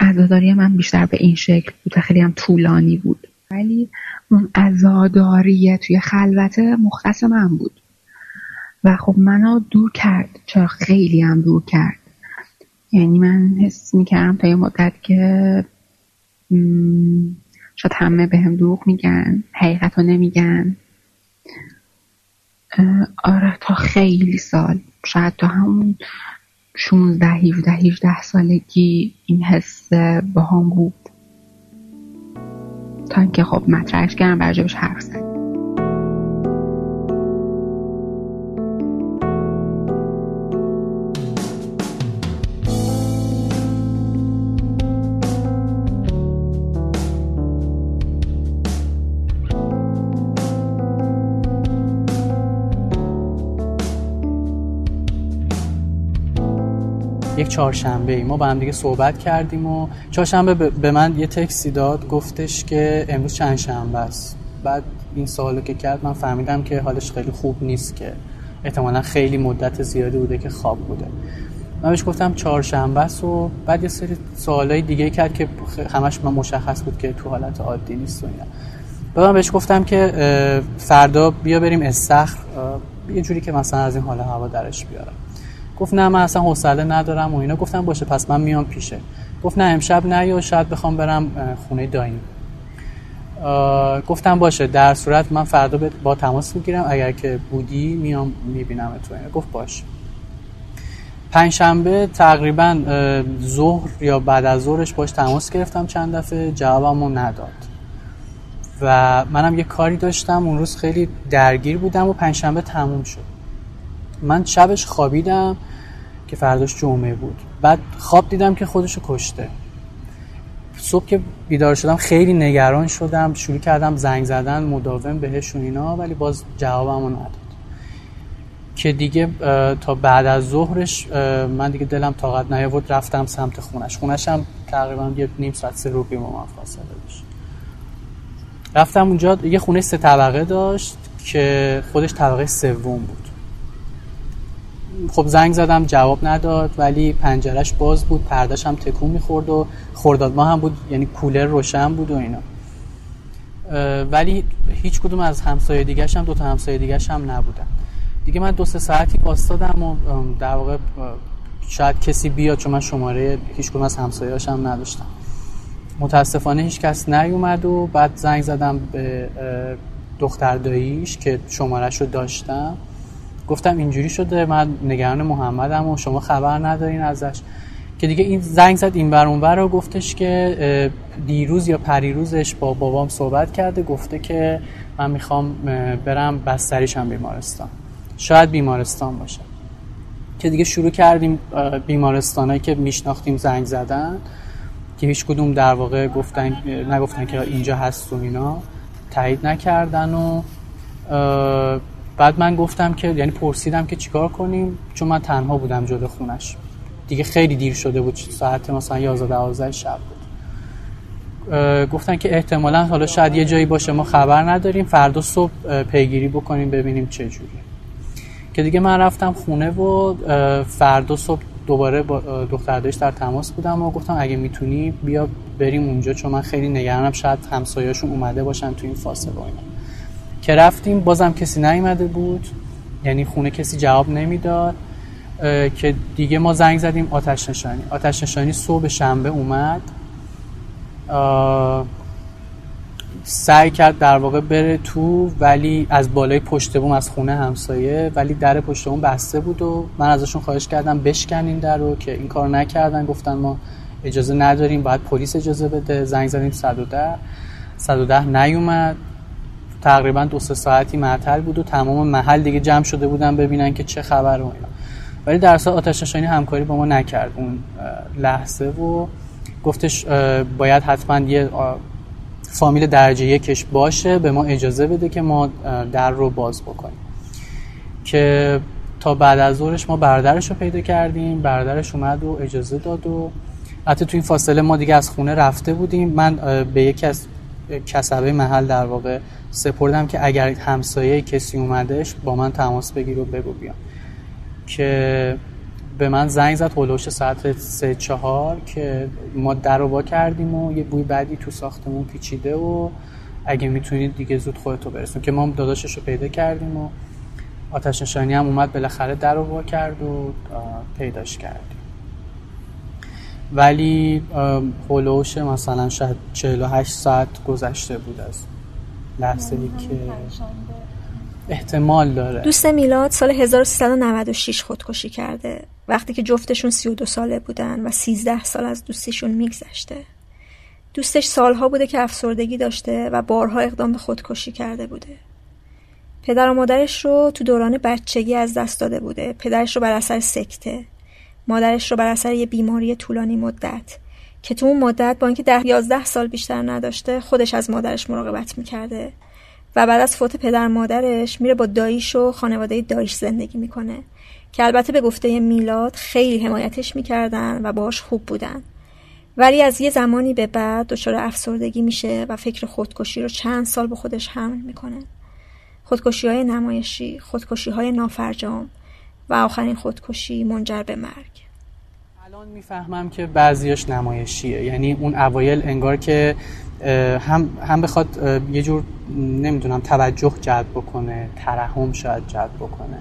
عزاداری من بیشتر به این شکل بود و خیلی هم طولانی بود. ولی اون ازاداریه توی خلوت مختص من بود. و خب منو دور کرد. چرا خیلی هم دور کرد. یعنی من حس می‌کردم تا یه مدت که شاید همه به هم دروغ میگن حقیقت رو نمیگن آره تا خیلی سال شاید تا همون 16 17 18 سالگی این حس با هم بود. تا اینکه خب مطرحش کردم برجابش حرف زد یک چهارشنبه ای. ما با هم دیگه صحبت کردیم و چهارشنبه به من یه تکسی داد گفتش که امروز چند شنبه است. بعد این سوالو که کرد من فهمیدم که حالش خیلی خوب نیست که احتمالا خیلی مدت زیادی بوده که خواب بوده. من بهش گفتم چهارشنبه است و بعد یه سری سوالای دیگه کرد که همش من مشخص بود که تو حالت عادی نیست و اینا. بعد من بهش گفتم که فردا بیا بریم استخر یه جوری که مثلا از این حال هوا درش بیارم. گفت نه من اصلا حوصله ندارم و اینا. گفتم باشه پس من میام پیشه. گفت نه امشب نه یا شاید بخوام برم خونه دایم گفتم باشه. در صورت من فردا با تماس می‌گیرم. اگر که بودی میام می‌بینم تو گفت باشه. پنجشنبه تقریبا ظهر یا بعد از ظهرش باش تماس گرفتم چند دفعه. جوابمو نداد. و منم یه کاری داشتم. اون روز خیلی درگیر بودم و پنجشنبه تموم شد. من شبش خوابیدم که فرداش جمعه بود. بعد خواب دیدم که خودشو کشته. صبح که بیدار شدم خیلی نگران شدم شروع کردم زنگ زدن مداوم بهشون اینا ولی باز جوابمو نداد. که دیگه تا بعد از ظهرش من دیگه دلم طاقت نیاورد رفتم سمت خونش. خونش هم تقریبا یه نیم ساعت سه روبی با من فاصله داشت. رفتم اونجا یه خونه سه طبقه داشت که خودش طبقه سوم بود. خب زنگ زدم جواب نداد ولی پنجرش باز بود پردش هم تکون می‌خورد و خورداد ما هم بود یعنی کولر روشن بود و اینا. ولی هیچ کدوم از همسایه دیگه هم دو تا همسایه دیگه هم نبودن. دیگه من دو سه ساعتی باستادم و در واقع شاید کسی بیاد چون من شماره هیچ کدوم از همسایه هم نداشتم. متاسفانه هیچ کس نیومد و بعد زنگ زدم به دختر داییش که شمارش رو داشتم. گفتم اینجوری شده من نگران محمدم و شما خبر ندارین ازش. که دیگه این زنگ زد این بر اون رو گفتش که دیروز یا پریروزش با بابام صحبت کرده گفته که من می‌خوام برم بستریشم بیمارستان. شاید بیمارستان باشه. که دیگه شروع کردیم بیمارستانایی که میشناختیم زنگ زدن که هیچ کدوم در واقع گفتن نگفتن که اینجا هست و اینا تایید نکردن و بعد من گفتم که یعنی پرسیدم که چیکار کنیم چون من تنها بودم جلو خونش. دیگه خیلی دیر شده بود ساعت مثلا 11 12 شب بود. گفتن که احتمالا حالا شاید یه جایی باشه ما خبر نداریم. فردا صبح پیگیری بکنیم ببینیم چه جوری. که دیگه من رفتم خونه و فردا صبح دوباره با دختردش در تماس بودم و گفتم اگه می‌تونی بیا بریم اونجا چون من خیلی نگرانم شاید همسایه‌شون اومده باشن تو این فاصله اینا. که رفتیم بازم کسی نیومده بود. یعنی خونه کسی جواب نمی‌داد که دیگه ما زنگ زدیم آتش نشانی. آتش نشانی صبح شنبه اومد. سعی کرد در واقع بره تو ولی از بالای پشت بوم از خونه همسایه ولی در پشت بوم بسته بود و من ازشون خواهش کردم بشکنین در رو که این کار نکردن. گفتن ما اجازه نداریم باید پلیس اجازه بده. زنگ زدیم 110 110 نیومد. تقریبا دو سه ساعتی معطل بود و تمام محل دیگه جمع شده بودن ببینن که چه خبر و اینا. ولی در اصل آتش نشانی همکاری با ما نکرد اون لحظه و گفتش باید حتما یه فامیل درجه یکش باشه به ما اجازه بده که ما در رو باز بکنیم. که تا بعد از ظهرش ما برادرش رو پیدا کردیم برادرش اومد و اجازه داد و حتی تو این فاصله ما دیگه از خونه رفته بودیم. من به یکی از کسبه محل در واقع سپردم که اگر همسایه کسی اومدش با من تماس بگیر و بگو بیام. که به من زنگ زد هلوش ساعت سه چهار که ما در با کردیم و یه بوی بعدی تو ساختمون پیچیده و اگه می‌تونید دیگه زود خودتو برسون. که ما داداشش رو پیدا کردیم و آتش نشانی هم اومد بالاخره در وا کرد و پیداش کردیم. ولی هلوش مثلا شاید 48 ساعت گذشته بود از لحظه ای که احتمال داره. دوست میلاد سال 1396 خودکشی کرده. وقتی که جفتشون 32 ساله بودن و 13 سال از دوستیشون میگذشته. دوستش سالها بوده که افسردگی داشته و بارها اقدام به خودکشی کرده بوده. پدر و مادرش رو تو دوران بچگی از دست داده بوده. پدرش رو بر اثر سکته. مادرش رو بر اثر یه بیماری طولانی مدت. که تو اون مدت با اینکه ده یازده سال بیشتر نداشته خودش از مادرش مراقبت می‌کرده. و بعد از فوت پدر مادرش میره با داییش و خانواده داییش زندگی می‌کنه. که البته به گفته میلاد خیلی حمایتش می‌کردن و باهاش خوب بودن. ولی از یه زمانی به بعد دچار افسردگی میشه و فکر خودکشی رو چند سال به خودش حمل می‌کنه. خودکشی های نمایشی خودکشی های نافرجام و آخرین خودکشی منجر به مرگ. الان می‌فهمم که بعضیاش نمایشیه. یعنی اون اوایل انگار که هم هم بخواد یه جور نمی‌دونم توجه جلب بکنه ترحم شاید جلب بکنه.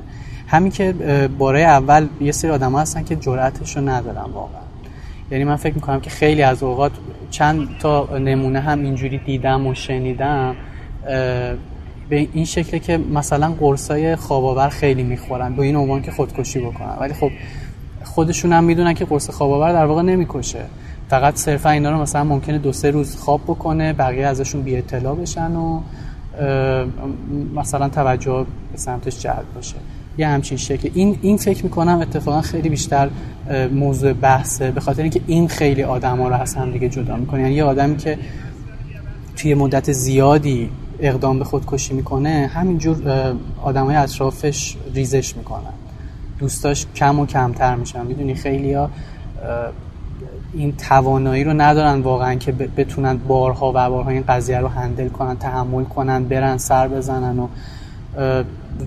همین که باره اول یه سری آدم هستن که جرأتش رو ندارن واقعا. یعنی من فکر می‌کنم که خیلی از اوقات چند تا نمونه هم اینجوری دیدم و شنیدم به این شکل که مثلا قرصای خواباور خیلی می‌خورن به این عنوان که خودکشی بکنن. ولی خب خودشون هم می‌دونن که قرص خواباور در واقع نمی‌کشه. فقط صرفا اینا رو مثلا ممکنه دو سه روز خواب بکنه بقیه ازشون بی اطلاع بشن و مثلا توجه به سمتش جلب باشه. یه همچین شکل. این این فکر می‌کنم اتفاقا خیلی بیشتر موضوع بحثه به خاطر اینکه این خیلی آدما رو از هم دیگه جدا می‌کنه. یعنی یه آدمی که توی مدت زیادی اقدام به خودکشی می‌کنه همینجور آدمای اطرافش ریزش می‌کنن. دوستاش کم و کمتر میشن. می‌دونی خیلی ها این توانایی رو ندارن واقعا که بتونن بارها و بارها این قضیه رو هندل کنن تحمل کنن برن سر بزنن و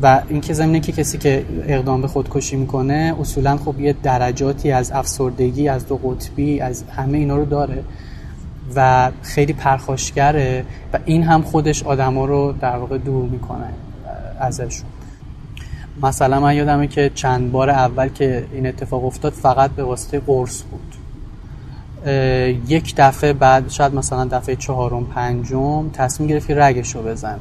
و این که زمینه که کسی که اقدام به خودکشی می‌کنه اصولا خب یه درجاتی از افسردگی از دو قطبی از همه اینا رو داره و خیلی پرخاشگره و این هم خودش آدما رو در واقع دور می‌کنه ازشون. مثلا من یادمه که چند بار اول که این اتفاق افتاد فقط به واسطه قرص بود. یک دفعه بعد شاید مثلا دفعه چهارم پنجم تصمیم گرفت که رگش بزنه.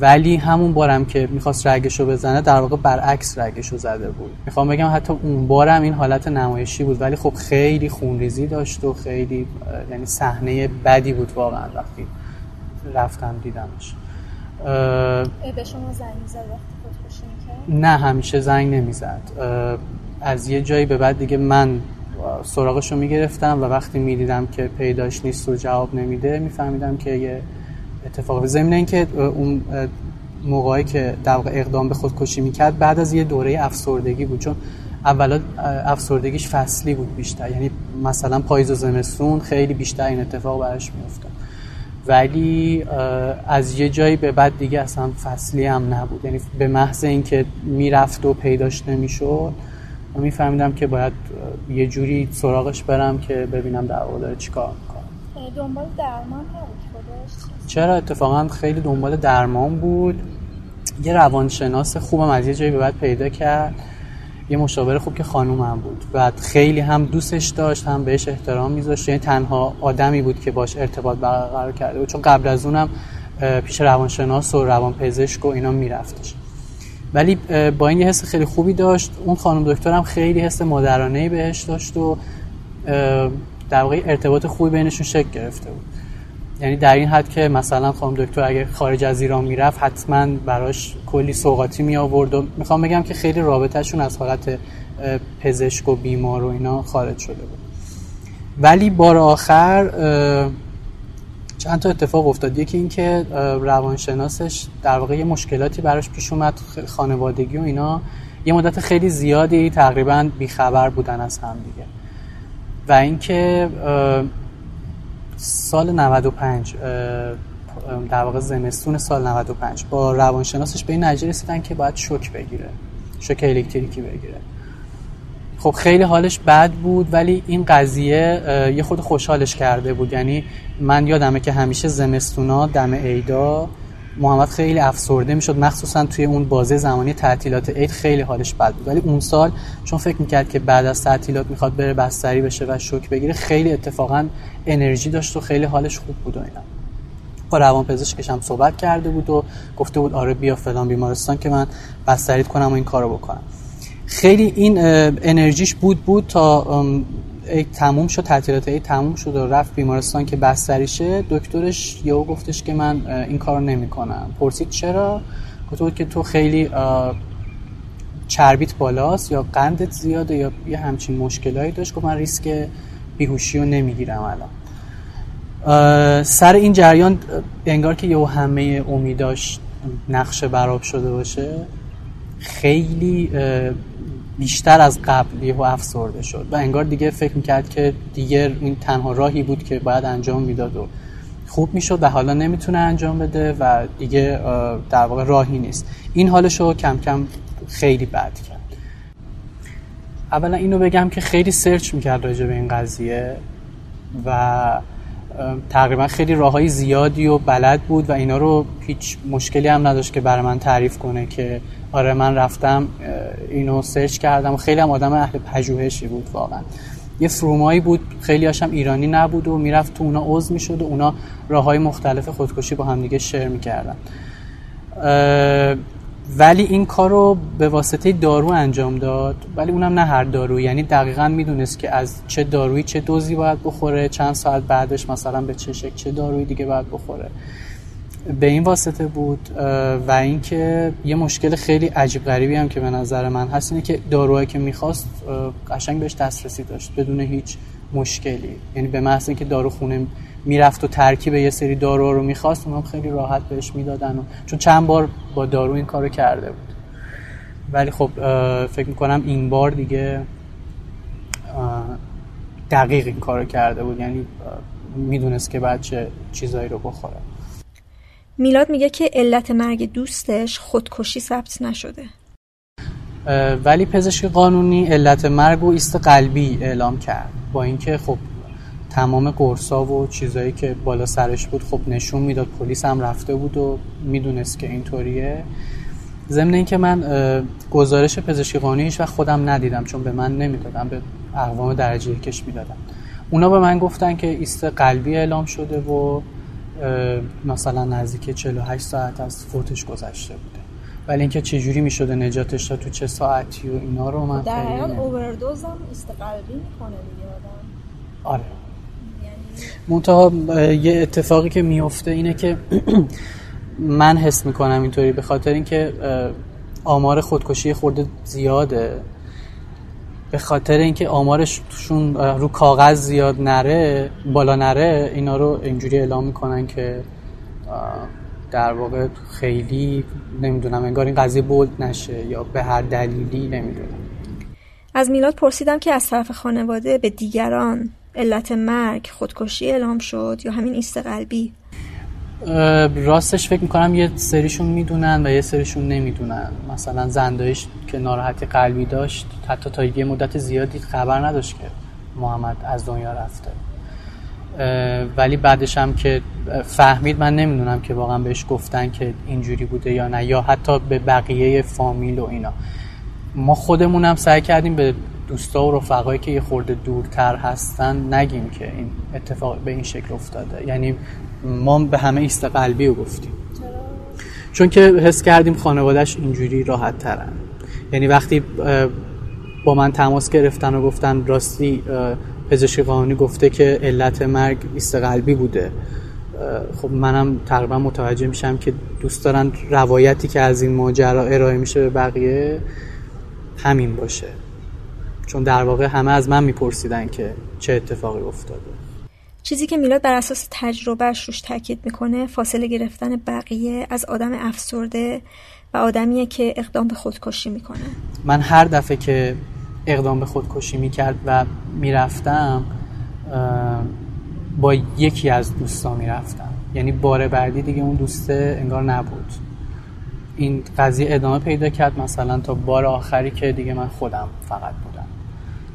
ولی همون بارم که می‌خواست رگش بزنه در واقع برعکس رگش رو زده بود. می‌خوام بگم حتی اون بارم این حالت نمایشی بود ولی خب خیلی خونریزی داشت و خیلی یعنی صحنه بدی بود واقعا وقتی رفتم دیدمش. به شما زنگ نه همیشه زنگ نمی‌زد. از یه جایی به بعد دیگه من سراغش رو می‌گرفتم و وقتی می‌دیدم که پیداش نیست و جواب نمیده میفهمیدم که یه اتفاق ضمن اینکه اون موقعی که در واقع اقدام به خودکشی می‌کرد بعد از یه دوره افسردگی بود. چون اولا افسردگیش فصلی بود بیشتر. یعنی مثلا پاییز و زمستون خیلی بیشتر این اتفاق براش میافتاد. ولی از یه جایی به بعد دیگه اصلا فصلی هم نبود. یعنی به محض اینکه می‌رفت و پیداش نمی‌شد و میفهمیدم که باید یه جوری سراغش برم که ببینم در واقع داره چیکار می‌کنه. دنبال درمان نبود چرا؟ اتفاقا خیلی دنبال درمان بود. یه روانشناس خوبم از یه جایی به بعد پیدا کرد. یه مشاور خوب که خانوم هم بود. و خیلی هم دوستش داشت هم بهش احترام میذاشت. یعنی تنها آدمی بود که باش ارتباط برقرار کرده بود. چون قبل از اونم پیش روانشناس و روانپزشک و اینا میرفتش. ولی با این یه حس خیلی خوبی داشت. اون خانم دکترم خیلی حس مادرانه بهش داشت و در واقع ارتباط خوبی بینشون شکل گرفته بود. یعنی در این حد که مثلا خانم دکتر اگه خارج از ایران می‌رفت حتما براش کلی سوقاتی می آورد و می‌خوام بگم که خیلی رابطهشون از حالت پزشک و بیمار و اینا خارج شده بود. ولی بار آخر چند تا اتفاق افتاد. یکی اینکه روانشناسش در واقع یه مشکلاتی براش پیش اومد خانوادگی و اینا. یه مدت خیلی زیادی تقریبا بیخبر بودن از هم دیگه. و اینکه سال 95 در واقع زمستون سال 95 با روانشناسش به این نتیجه رسیدن که باید شوک بگیره شوک الکتریکی بگیره. خب خیلی حالش بد بود ولی این قضیه یه خود خوشحالش کرده بود. یعنی من یادمه که همیشه زمستونا دم عیدا محمد خیلی افسرده می‌شد. مخصوصا توی اون بازه زمانی تعطیلات عید خیلی حالش بد بود. ولی اون سال چون فکر می‌کرد که بعد از تعطیلات می‌خواد بره بستری بشه و شوک بگیره خیلی اتفاقا انرژی داشت و خیلی حالش خوب بود و اینا. با روان پزشکش هم صحبت کرده بود و گفته بود آره بیا فلان بیمارستان که من بستریت کنم و این کارو بکنم. خیلی این انرژیش بود بود تا ای تموم شد تعطیلات ای تموم شد و رفت بیمارستان که بستریشه. دکترش یهو گفتش که من این کارو نمی‌کنم. پرسید چرا؟ گفت بود که تو خیلی چربیت بالاست یا قندت زیاده یا یه همچین مشکلایی داشت. گفت من ریسک بیهوشی رو نمی‌گیرم الان. سر این جریان انگار که یهو همه امیداش نقشه براب شده باشه. خیلی بیشتر از قبل یهو افسرده شد و انگار دیگه فکر می‌کرد که دیگه این تنها راهی بود که باید انجام می‌داد و خوب می‌شد و حالا نمی‌تونه انجام بده و دیگه در واقع راهی نیست. این حالش رو کم کم خیلی بد کرد. اولا اینو بگم که خیلی سرچ می‌کرد راجع به این قضیه و تقریبا خیلی راه های زیادی و بلد بود و اینا رو هیچ مشکلی هم نداشت که برای من تعریف کنه که آره من رفتم اینو سرچ کردم خیلی هم آدم اهل پژوهشی بود واقعا. یه فرومایی بود خیلی هاشم ایرانی نبود و می‌رفت تو اونا عضو می‌شد و اونا راه های مختلف خودکشی با هم دیگه شیر می‌کردن ولی این کار رو به واسطه دارو انجام داد ولی اونم نه هر دارو. یعنی دقیقا می‌دونست که از چه دارویی چه دوزی باید بخوره چند ساعت بعدش مثلا به چه شکل چه دارویی دیگه باید بخوره. به این واسطه بود و اینکه یه مشکل خیلی عجیب غریبی هم که به نظر من هست اینه که داروهایی که می‌خواست قشنگ بهش دسترسی داشت بدون هیچ مشکلی. یعنی به محض اینکه دارو خونه می‌رفت و ترکیب یه سری دارو رو می‌خواست اونم خیلی راحت بهش می‌دادن و چون چند بار با دارو این کارو کرده بود. ولی خب فکر می‌کنم این بار دیگه دقیق این کارو کرده بود. یعنی می‌دونست که بعد چه چیزایی رو بخوره. میلاد میگه که علت مرگ دوستش خودکشی ثبت نشده. ولی پزشک قانونی علت مرگ و ایست قلبی اعلام کرد. با اینکه خب تمام قرصا و چیزایی که بالا سرش بود خب نشون می‌داد. پلیس هم رفته بود و می‌دونست که اینطوریه ضمن اینکه من گزارش پزشکی قانونی و خودم ندیدم چون به من نمی‌دادم به اقوام درجه کش می‌دادم اونا به من گفتن که ایست قلبی اعلام شده و مثلا نزدیک 48 ساعت از فوتش گذشته بوده. ولی اینکه چه جوری می‌شده نجاتش تا تو چه ساعتی و اینا رو من در حال اووردوز هم استقلبی می‌کنه دیگه آره. منتها یه اتفاقی که میفته اینه که من حس می‌کنم اینطوری به خاطر اینکه آمار خودکشی خورده زیاده. به خاطر اینکه آمارشون رو کاغذ زیاد نره بالا نره اینا رو اینجوری اعلام می‌کنن که در واقع خیلی نمی‌دونم انگار این قضیه بولد نشه یا به هر دلیلی نمی‌دونم. از میلاد پرسیدم که از طرف خانواده به دیگران علت مرگ خودکشی اعلام شد یا همین ایست قلبی؟ راستش فکر می‌کنم یه سریشون می‌دونن و یه سریشون نمی‌دونن. مثلا زندایش که ناراحتی قلبی داشت حتی تا یه مدت زیادی خبر نداشت که محمد از دنیا رفته. ولی بعدش هم که فهمید من نمی‌دونم که واقعا بهش گفتن که اینجوری بوده یا نه یا حتی به بقیه فامیل و اینا. ما خودمونم سعی کردیم به دوستا و رفقایی که یه خورده دورتر هستن نگیم که این اتفاق به این شکل افتاده. یعنی ما به همه ایست قلبی رو گفتیم. چون که حس کردیم خانوادهش اینجوری راحت ترن یعنی وقتی با من تماس گرفتن و گفتن راستی پزشکی قانونی گفته که علت مرگ ایست قلبی بوده خب منم تقریبا متوجه میشم که دوست دارن روایتی که از این ماجرا ارائه میشه به بقیه همین باشه. چون در واقع همه از من میپرسیدن که چه اتفاقی افتاده. چیزی که میلاد بر اساس تجربهش روش تاکید می‌کنه فاصله گرفتن بقیه از آدم افسرده و آدمیه که اقدام به خودکشی می‌کنه. من هر دفعه که اقدام به خودکشی می‌کرد و می‌رفتم با یکی از دوستا می‌رفتم. یعنی بار بعدی دیگه اون دوسته انگار نبود. این قضیه ادامه پیدا کرد مثلا تا بار آخری که دیگه من خودم فقط بودم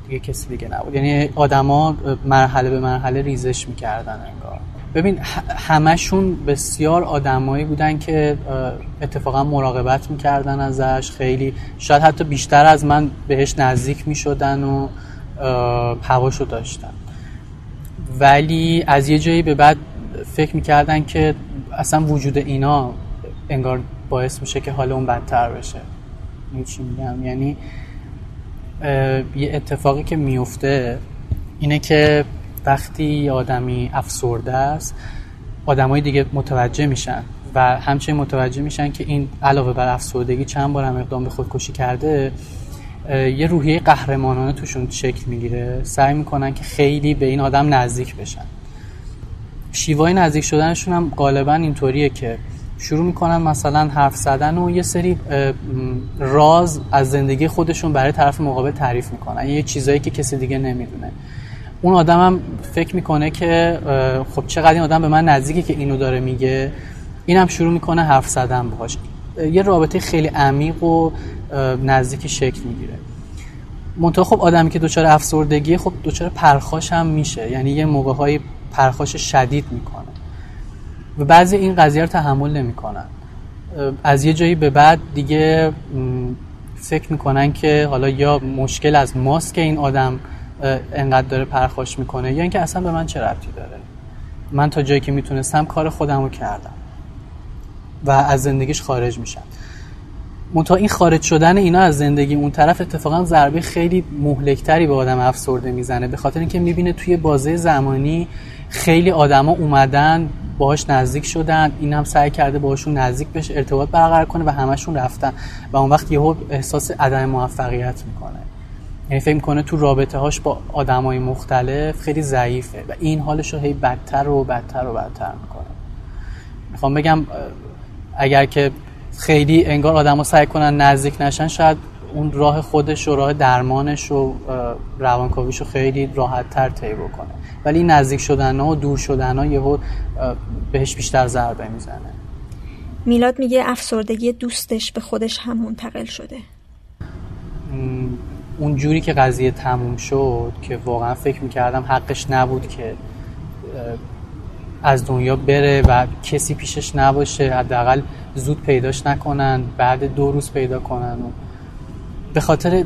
دیگه کسی دیگه نبود. یعنی آدما مرحله به مرحله ریزش می‌کردن انگار. ببین همشون بسیار آدمایی بودن که اتفاقا مراقبت می‌کردن ازش. خیلی شاید حتی بیشتر از من بهش نزدیک می‌شدن و هواشو داشتن. ولی از یه جایی به بعد فکر می‌کردن که اصلا وجود اینا انگار باعث میشه که حال اون بدتر بشه. چی میگم؟ یعنی یه اتفاقی که میفته اینه که وقتی آدمی افسرده است آدمای دیگه متوجه میشن و همچنین متوجه میشن که این علاوه بر افسردگی چند بار هم اقدام به خودکشی کرده یه روحیه قهرمانانه توشون شکل می‌گیره. سعی می‌کنن که خیلی به این آدم نزدیک بشن. شیوای نزدیک شدنشون هم غالبا اینطوریه که شروع می‌کنن مثلا حرف زدن و یه سری راز از زندگی خودشون برای طرف مقابل تعریف می‌کنن. یه چیزایی که کسی دیگه نمی‌دونه. اون آدم هم فکر می‌کنه که خب چقدر این آدم به من نزدیکی که اینو داره میگه. این هم شروع می‌کنه حرف زدن باهاش. یه رابطه خیلی عمیق و نزدیکی شکل می‌گیره. منتها خب آدمی که دچار افسردگی خب دچار پرخاش هم میشه. یعنی یه موقع های پرخاش شدید می‌کنه. و بعضی این قضیه رو تحمل نمی‌کنن. از یه جایی به بعد دیگه فکر می‌کنن که حالا یا مشکل از ماست که این آدم انقدر داره پرخاش می‌کنه یا اینکه اصلا به من چه ربطی داره. من تا جایی که می‌تونستم کار خودم رو کردم و از زندگیش خارج میشم. منتها این خارج شدن اینا از زندگی اون طرف اتفاقا ضربه خیلی مهلکتری به آدم افسرده می‌زنه به خاطر اینکه می‌بینه توی بازه زمانی خیلی آدما اومدن باهاش نزدیک شدن این هم سعی کرده باهاشون نزدیک بشه ارتباط برقرار کنه و همشون رفتن. و اون وقت یهو احساس عدم موفقیت می‌کنه. یعنی فکر می‌کنه تو رابطه هاش با آدمای مختلف خیلی ضعیفه و این حالش رو هی بدتر و بدتر و بدتر می‌کنه. می‌خوام بگم اگر که خیلی انگار آدما سعی کنن نزدیک نشن شاید اون راه خودش و راه درمانش و روانکاویش رو خیلی راحت تر طی بکنه. ولی نزدیک شدن ها و دور شدن ها یهو بهش بیشتر ضربه می‌زنه. میلاد میگه افسردگی دوستش به خودش هم منتقل شده. اون جوری که قضیه تموم شد که واقعا فکر می‌کردم حقش نبود که از دنیا بره و کسی پیشش نباشه حداقل زود پیداش نکنن بعد دو روز پیدا کنن و به خاطر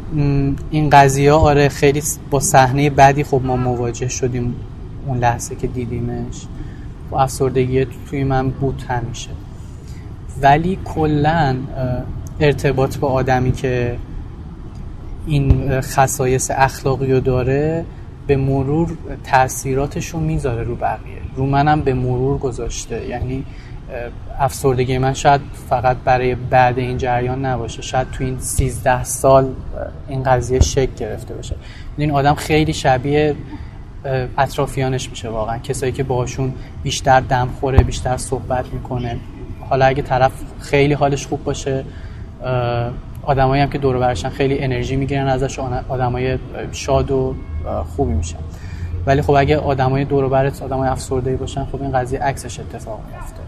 این قضیه آره خیلی با صحنه بعدی خب ما مواجه شدیم. اون لحظه که دیدیمش و افسردگی توی من بود همیشه. ولی کلا ارتباط با آدمی که این خصایص اخلاقی رو داره به مرور تاثیراتش رو می‌ذاره رو بقیه. رو منم به مرور گذاشته. یعنی افسردگی من شاید فقط برای بعد این جریان نباشه. شاید تو این 13 سال این قضیه شکل گرفته باشه. این آدم خیلی شبیه اطرافیانش میشه واقعا. کسایی که باشون بیشتر دم خوره بیشتر صحبت می‌کنه. حالا اگه طرف خیلی حالش خوب باشه آدمایی هم که دور برشن خیلی انرژی می‌گیرن ازش آدمای شاد و خوبی میشن. ولی خب اگه آدمای دور برت آدمای افسرده باشن خب این قضیه عکسش اتفاق میفته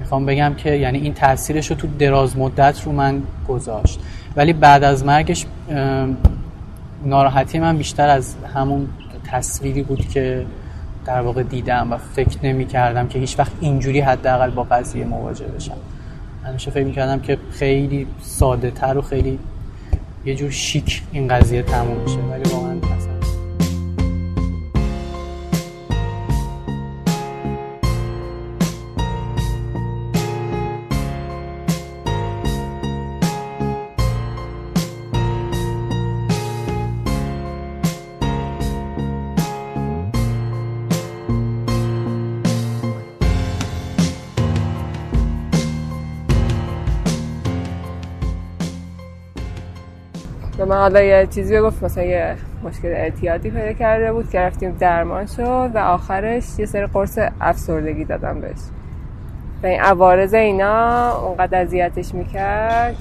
می‌خوام بگم که یعنی این تاثیرش رو تو دراز مدت رو من گذاشت. ولی بعد از مرگش ناراحتی من بیشتر از همون تصویری بود که در واقع دیدم و فکر نمی کردم که هیچ وقت اینجوری حداقل با قضیه مواجه بشم. همیشه فکر می‌کردم که خیلی ساده تر و خیلی یه جور شیک این قضیه تموم میشه ولی واقعا من حالا یه چیزی گفت مثلا یه مشکل اعتیادی پیدا کرده بود که رفتیم درمان شد و آخرش یه سری قرص افسردگی دادم بهش. و این عوارض اینا اونقدر اذیتش می‌کرد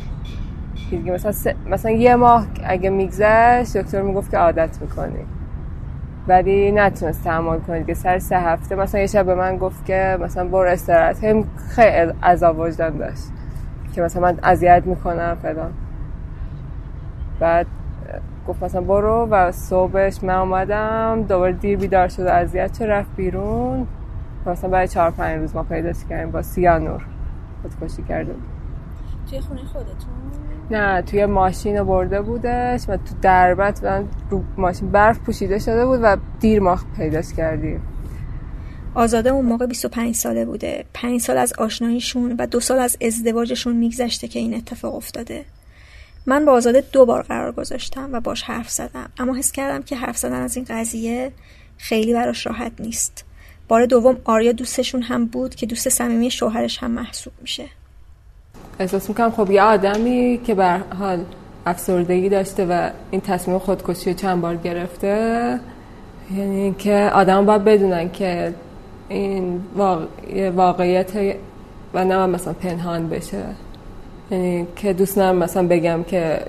که مثلا, مثلا یه ماه اگه میگذشت دکتر می‌گفت که عادت می‌کنی. ولی نتونست تحمل کنید که سر سه هفته مثلا یه شب به من گفت که مثلا برو استراحت. خیلی عذاب وجدان داشت که مثلا من اذیت می‌کنم فلان. بعد گفت مثلا برو و صبحش من اومدم دوباره دیر بیدار شد و اذیت چه رفت بیرون. مثلا برای چهار پنج روز ما پیداش کردیم با سیانور. خودکشی کرده بود. توی خونه خودتون؟ نه توی ماشین برده بودش و تو دربت و رو ماشین برف پوشیده شده بود و دیر ما پیداش کردیم. آزاده اون موقع 25 ساله بوده. 5 سال از آشناییشون و دو سال از ازدواجشون میگذشته که این اتفاق افتاده. من با آزاده دو بار قرار گذاشتم و باش حرف زدم. اما حس کردم که حرف زدن از این قضیه خیلی براش راحت نیست. بار دوم آریا دوستشون هم بود که دوست صمیمی شوهرش هم محسوب میشه. احساس می‌کنم خب یه آدمی که به حال افسردگی داشته و این تصمیم خودکشی رو چند بار گرفته یعنی که آدم باید بدونن که این واقعیت و نه مثلا پنهان بشه. یعنی که دوست نرم مثلا بگم که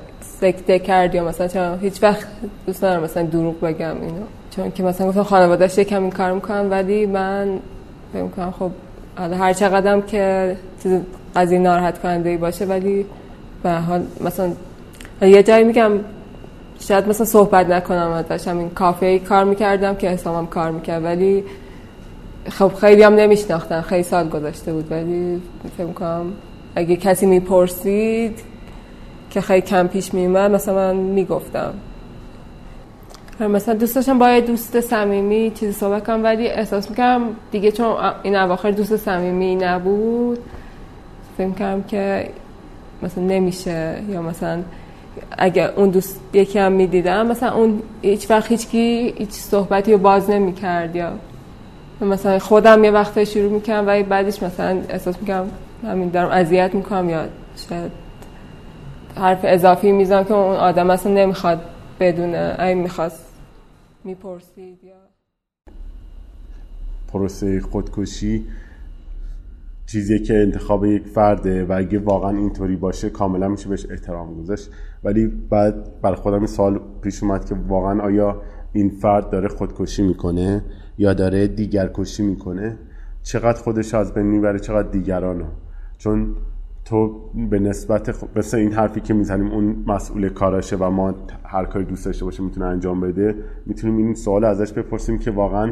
سکته کرد یا مثلا چون هیچ وقت دوست نرم مثلا دروغ بگم اینو. چون که مثلا گفتم خانواده‌اش یکم این کار می‌کنم ولی من فکر می‌کنم خب حالا هر چقدرم که چیز قضیه ناراحت کننده باشه ولی به حال مثلا یه جایی میگم شاید مثلا صحبت نکنم داشتم این کافه کار می‌کردم که حسابم کار می‌کرد ولی خب خیلی هم نمیشناختن. خیلی سال گذاشته بود ولی فکر کنم اگه کسی می‌پرسید که خیلی کم پیش میومد مثلا من می‌گفتم. مثلا دوست داشتم با دوست صمیمی چیزی صحبت کنم ولی احساس می‌کنم دیگه چون این اواخر دوست صمیمی نبود فکر کنم که مثلا نمیشه یا مثلا اگه اون دوست یکی هم می‌دیدم مثلا اون هیچ وقت هیچکی هیچ صحبتی رو باز نمی‌کرد یا مثلا خودم یه وقت شروع می‌کنم و بعدش مثلا احساس می‌کنم همین دارم اذیت می‌کنم یا شاید حرف اضافی می‌زنم که اون آدم اصلا نمی‌خواد بدونه. این می‌خواست می‌پرسید یا پروسه خودکشی چیزی که انتخاب یک فرده و اگه واقعا اینطوری باشه کاملا میشه بهش احترام گذاشت. ولی بعد بر خودم این سوال پیش اومد که واقعا آیا این فرد داره خودکشی می‌کنه یا داره دیگر کشی می‌کنه؟ چقدر خودش از بین می‌بره چقدر دیگرانو؟ چون تو به نسبت خ... مثل این حرفی که می‌زنیم اون مسئول کاراشه و ما هر کاری دوست داشته باشه می‌تونه انجام بده می‌تونیم این سوال ازش بپرسیم که واقعا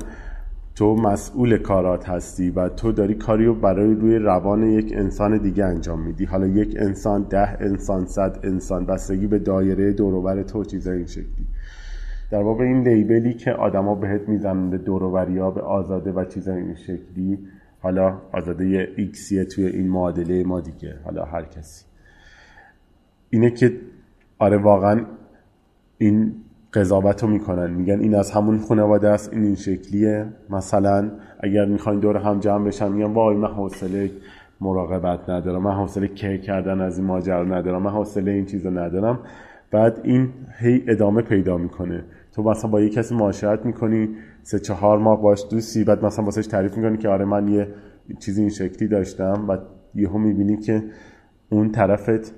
تو مسئول کارات هستی و تو داری کاری رو برای روی روان یک انسان دیگه انجام میدی. حالا یک انسان ده انسان صد انسان بستگی به دایره دوروبر تو چیزای این شکلی. در باب این لیبلی که آدما بهت می‌زنن به دوروبریا به آزاده و چیزای این شکلی حالا آزاده ایکسیه توی این معادله ما دیگه. حالا هر کسی. اینه که آره واقعا این قضاوت رو می‌کنن. میگن این از همون خانواده است این این شکلیه. مثلا اگر می‌خواین دور هم جمع بشن میگن وای من حوصله مراقبت ندارم من حوصله که کردن از این ماجرا ندارم من حوصله این چیزو ندارم. بعد این هی ادامه پیدا می‌کنه. تو مثلا با یه کسی معاشرت می‌کنی سه چهار ماه باش دوستی بعد مثلا واسش تعریف می‌کنی که آره من یه چیزی این شکلی داشتم و یهو می‌بینی که اون طرفت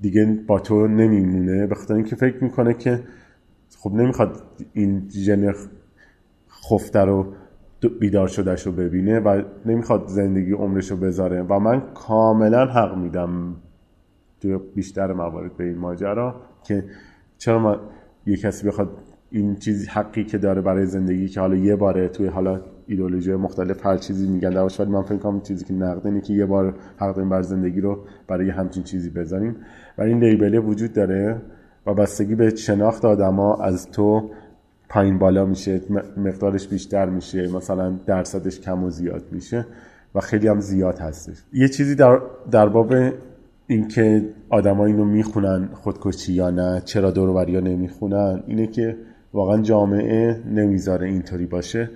دیگه با تو نمیمونه به خاطر اینکه فکر می‌کنه که خب نمی‌خواد این ژن خفته رو بیدار شدهش رو ببینه و نمی‌خواد زندگی عمرش رو بذاره و من کاملا حق میدم توی بیشتر موارد به این ماجرا که چرا ما یه کسی بخواد این چیزی حقی که داره برای زندگی که حالا یه باره توی حالا ایدولوژی مختلف هر چیزی میگن. دواش ولی من فکر کنم چیزی که نقد اینه که یه بار حق داریم بر زندگی رو برای همچین چیزی بذاریم. و این لیبله وجود داره و بستگی به شناخت آدما از تو پایین بالا میشه مقدارش بیشتر میشه مثلا درصدش کم و زیاد میشه و خیلی هم زیاد هستش. یه چیزی در, در باب اینکه آدما اینو می‌خونن خودکشی یا نه چرا دور ها نمی‌خونن اینه که واقعا جامعه نمی‌ذاره اینطوری باشه.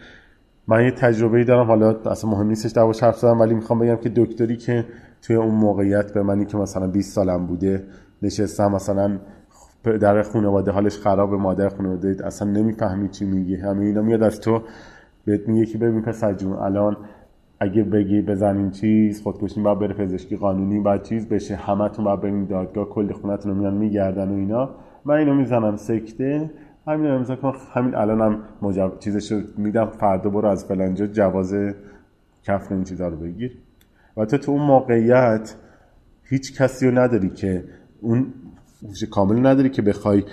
من یه تجربه دارم حالا اصلا مهم نیستش در حرف زدم ولی می‌خوام بگم که دکتری که توی اون موقعیت به منی که مثلا 20 سالم بوده نشستم مثلا در خانواده حالش خراب مادر خانواده اصلا نمی‌فهمی چی میگه. همه اینا میاد از تو بهت میگه که ببین پسر جون الان اگه بگی بزنین چیز خودکشی باید بره پزشکی قانونی بعد چیز بشه همتون باید برین دادگاه کل خونتون رو میان میگردن و اینا. من اینو می‌زنم سکته همین رو می‌زنم همین الانم هم مجب... چیزش میدم. فردا برو از فلانجا جواز کفن این چیزا رو بگیر. و تو تو اون موقعیت هیچ کسی رو نداری که اون کامل نداری که بخوای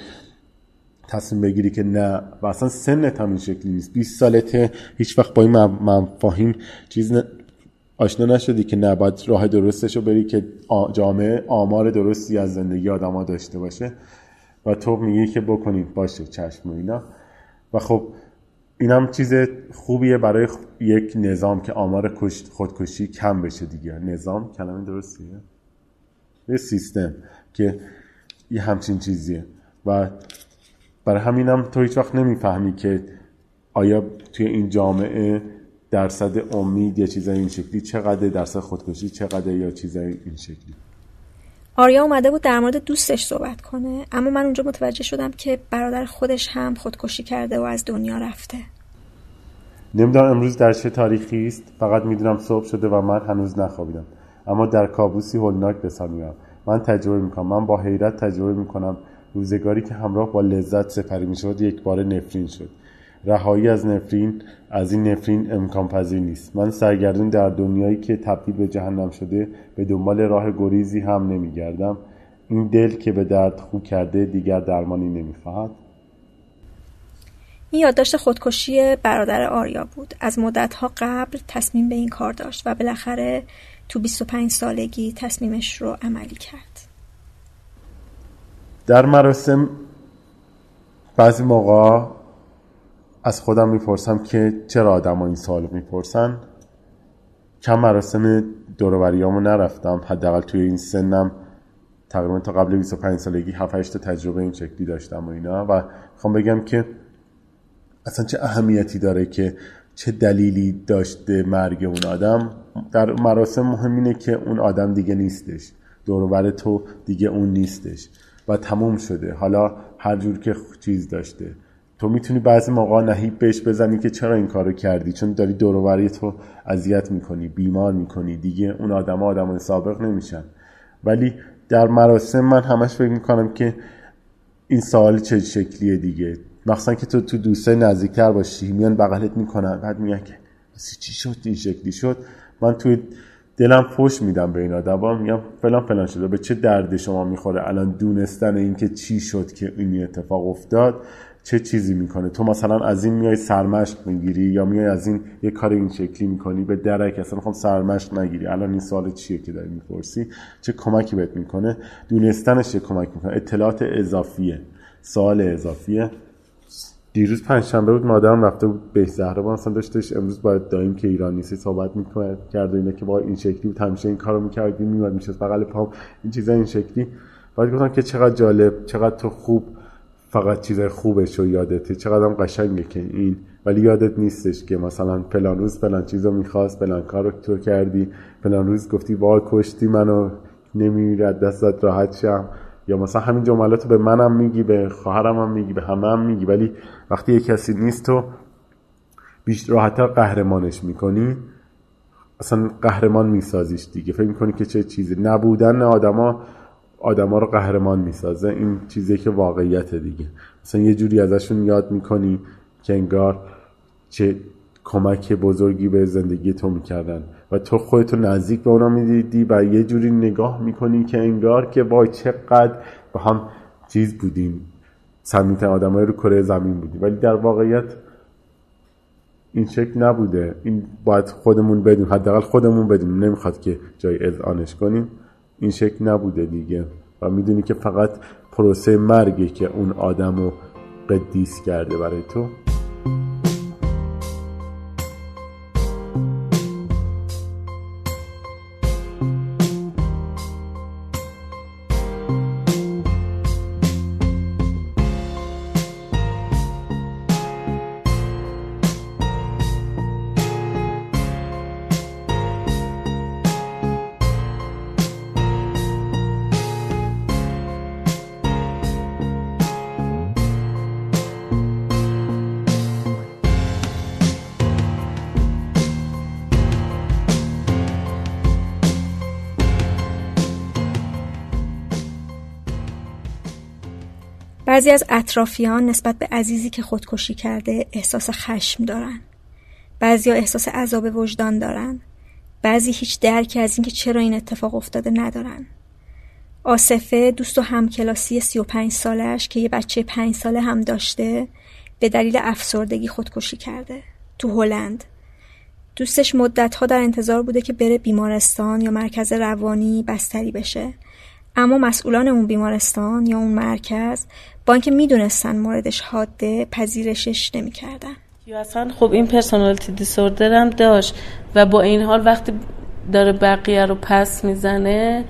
تصمیم بگیری که نه. و اصلا سنت هم این شکلی نیست. 20 سالته هیچ وقت با این مفاهیم چیز آشنا نشدی که نه باید راه درستش رو بری که جامعه آمار درستی از زندگی آدما داشته باشه. و تو میگی که بکنید باشه چشم و اینا. و خب اینم چیز خوبیه برای یک نظام که آمار خودکشی کم بشه دیگه. نظام کلمه درستیه؟ یه سیستم که یه همچین چیزیه. و برای همینم تو هیچ وقت نمی‌فهمی که آیا توی این جامعه درصد امید یا چیزای این شکلی چقدر درصد خودکشی چقدر یا چیزای این شکلی. آریا اومده بود در مورد دوستش صحبت کنه اما من اونجا متوجه شدم که برادر خودش هم خودکشی کرده و از دنیا رفته. نمی‌دونم امروز در چه تاریخی است فقط می‌دونم صبح شده و من هنوز نخوابیدم. اما در کابوسی هولناک به من تجربه می‌کنم. من با حیرت تجربه می‌کنم روزگاری که همراه با لذت سپری می‌شد یک بار نفرین شد. رهایی از نفرین از این نفرین امکان پذیر نیست. من سرگردون در دنیایی که تبدیل به جهنم شده به دنبال راه گریزی هم نمیگردم. این دل که به درد خو کرده دیگر درمانی نمی‌خواهد. این یادداشت خودکشی برادر آریا بود. از مدتها قبل تصمیم به این کار داشت و بالاخره تو 25 سالگی تصمیمش رو عملی کرد. در مراسم بعضی موقع از خودم می‌پرسم که چرا آدم این سوال می‌پرسن. کم مراسم دوروبریامو نرفتم. حداقل توی این سنم تقریبا تا قبل 25 سالگی 7 8 تجربه این شکلی داشتم و اینا. و می‌خوام بگم که اصلا چه اهمیتی داره که چه دلیلی داشته مرگ اون آدم. در مراسم مهم اینه که اون آدم دیگه نیستش. دورور تو دیگه اون نیستش. و تموم شده. حالا هر جور که چیز داشته. تو می‌تونی بعضی موقع نهیب بهش بزنی که چرا این کارو کردی؟ چون داری دوروبری تو اذیت می‌کنی بیمار می‌کنی. دیگه اون آدم آدم سابق نمیشن. ولی در مراسم من همش فکر می‌کنم که این سوال چه شکلیه دیگه. مخصوصا که تو تو دوستای نزدیکتر باشی. میان بغلت می‌کنن. بعد میگن که چی شد؟ این شکلی شد؟ من توی دلم فوش میدم به این آدم میگم فلان فلان شده. به چه درد شما می‌خوره؟ الان دونستن اینکه چی شد که این اتفاق افتاد؟ چه چیزی می‌کنه؟ تو مثلا از این میای سرمشق می‌گیری یا میای از این یه کار این شکلی می‌کنی؟ به درک اصلا می‌خوام سرمشق نگیری. الان این سوال چیه که داری می‌پرسی؟ چه کمکی بهت می‌کنه؟ دونستنش چه کمک می‌کنه؟ اطلاعات اضافیه. سوال اضافیه. دیروز پنجشنبه بود مادرم رفته بود به زهره مثلا داشتش امروز باید دایم که ایران نیستی صحبت می‌کنه کرد اینه که با این شکلی بود همیشه این کارو می‌کردی میومد میشه بغل پام. این چیزا این شکلی. باید گفتم که چقدر جالب چقدر تو خوب فقط چیز خوبش رو یادته چقدر هم قشنگه که این ولی یادت نیستش که مثلا فلان روز فلان چیز رو می‌خواست فلان کار رو تو کردی فلان روز گفتی وای کشتی منو نمیرد دستت راحت شم. یا مثلا همین جملات رو به منم میگی به خواهرم هم میگی به همه هم میگی. ولی وقتی یه کسی نیست تو بیشتر راحتتر قهرمانش می‌کنی. اصلا قهرمان میسازیش دیگه. فکر می‌کنی که چه چیزی. نبودن آدما آدما رو قهرمان می‌سازه. این چیزی که واقعیت دیگه. مثلا یه جوری ازشون یاد می‌کنی که انگار چه کمک بزرگی به زندگی تو می‌کردن و تو خودتو نزدیک به اونا می‌دیدی و یه جوری نگاه می‌کنی که انگار که وای چقدر با هم چیز بودیم. سمیت آدم های رو کره زمین بودیم. ولی در واقعیت این شکل نبوده. این باید خودمون بدیم حداقل خودمون بدیم نمی‌خواد که جای اذعانش کنیم. این شکل نبوده دیگه. و می‌دونی که فقط پروسه مرگه که اون آدم رو قدیس کرده برای تو. بعضی از اطرافیان نسبت به عزیزی که خودکشی کرده احساس خشم دارن. بعضی ها احساس عذاب وجدان دارن. بعضی هیچ درکی از اینکه چرا این اتفاق افتاده ندارن. آصفه دوست و همکلاسی 35 سالش که یه بچه 5 ساله هم داشته به دلیل افسردگی خودکشی کرده تو هلند دوستش مدتها در انتظار بوده که بره بیمارستان یا مرکز روانی بستری بشه اما مسئولان اون بیمارستان یا اون مرکز اینکه می‌دونستن موردش حاده پذیرشش نمی‌کردن. یا اصلا خب این پرسونالیتی دیسوردر هم داشت و با این حال وقتی داره بقیه رو پس می‌زنه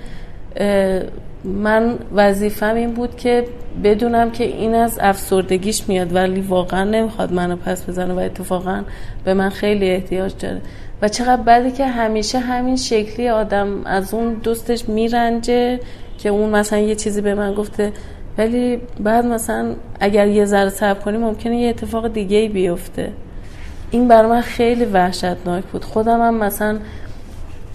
من وظیفم این بود که بدونم که این از افسردگیش میاد ولی واقعا نمی‌خواد منو پس بزنه و اتفاقا به من خیلی احتیاج داره. و چقدر بعدی که همیشه همین شکلی آدم از اون دوستش میرنجه که اون مثلا یه چیزی به من گفته ولی بعد مثلا اگر یه ذره صبر کنی ممکنه یه اتفاق دیگه ای بیفته. این برای من خیلی وحشتناک بود. خودم هم مثلا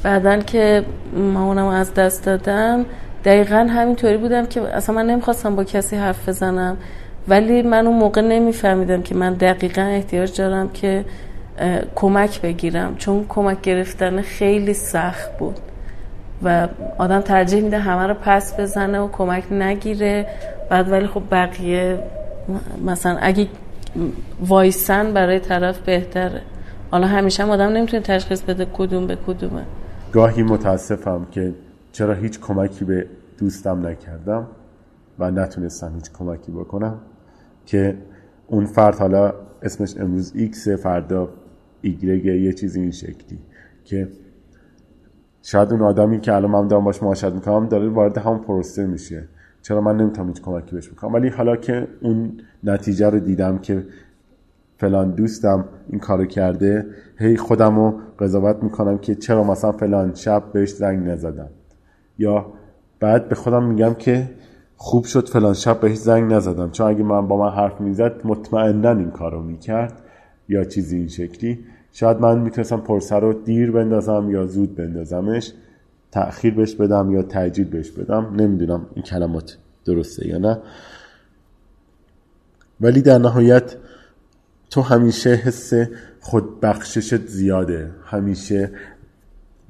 بعدا که مامانم از دست دادم دقیقا همینطوری بودم که اصلا من نمی‌خواستم با کسی حرف بزنم. ولی من اون موقع نمیفهمیدم که من دقیقا احتیاج دارم که کمک بگیرم. چون کمک گرفتن خیلی سخت بود. و آدم ترجیح میده همه رو پس بزنه و کمک نگیره. بعد ولی خب بقیه مثلا اگه وایسن برای طرف بهتره. حالا همیشه هم آدم نمی‌تونه تشخیص بده کدوم به کدومه. گاهی متاسفم که چرا هیچ کمکی به دوستم نکردم و نتونستم هیچ کمکی بکنم که اون فرد حالا اسمش امروز ایکس فردا ایگرگه یه چیزی این شکلی که شاید اون آدمی که الان من دارم باش معاشرت می‌کنم داره وارد همون پروسه میشه. چرا من نمی‌تونم هیچ کمکی بهش بکنم؟ ولی حالا که اون نتیجه رو دیدم که فلان دوستم این کارو کرده هی خودم رو قضاوت می‌کنم که چرا مثلا فلان شب بهش زنگ نزدم. یا بعد به خودم میگم که خوب شد فلان شب بهش زنگ نزدم. چون اگه من با من حرف می‌زد مطمئنا این کارو می‌کرد یا چیزی این شکلی. شاید من می‌تونستم پرسه رو دیر بندازم یا زود بندازمش تأخیر بهش بدم یا تأجیل بهش بدم نمی‌دونم این کلمات درسته یا نه. ولی در نهایت تو همیشه حس خودبخششت زیاده. همیشه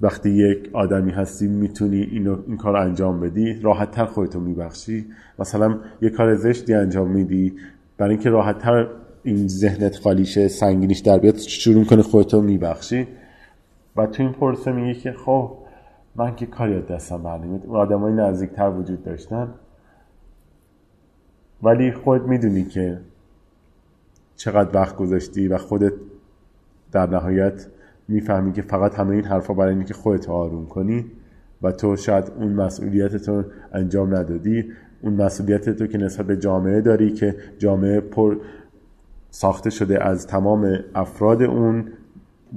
وقتی یک آدمی هستی می‌تونی اینو این کار انجام بدی راحت تر خودتو میبخشی. مثلا یه کار زشتی انجام میدی برای اینکه راحت تر این ذهنت خالیشه سنگینیش در بیاد شروع کنه خودتو میبخشی. و تو این پرسه میگه که خب من که کاری از دستم برنمیاد. آدم های نزدیکتر وجود داشتن. ولی خود می‌دونی که چقدر وقت گذاشتی و خودت در نهایت می‌فهمی که فقط همه این حرفا برای اینه که خودت آروم کنی و تو شاید اون مسئولیت تو انجام ندادی. اون مسئولیت تو که نسبت به جامعه داری که جامعه پر ساخته شده از تمام افراد اون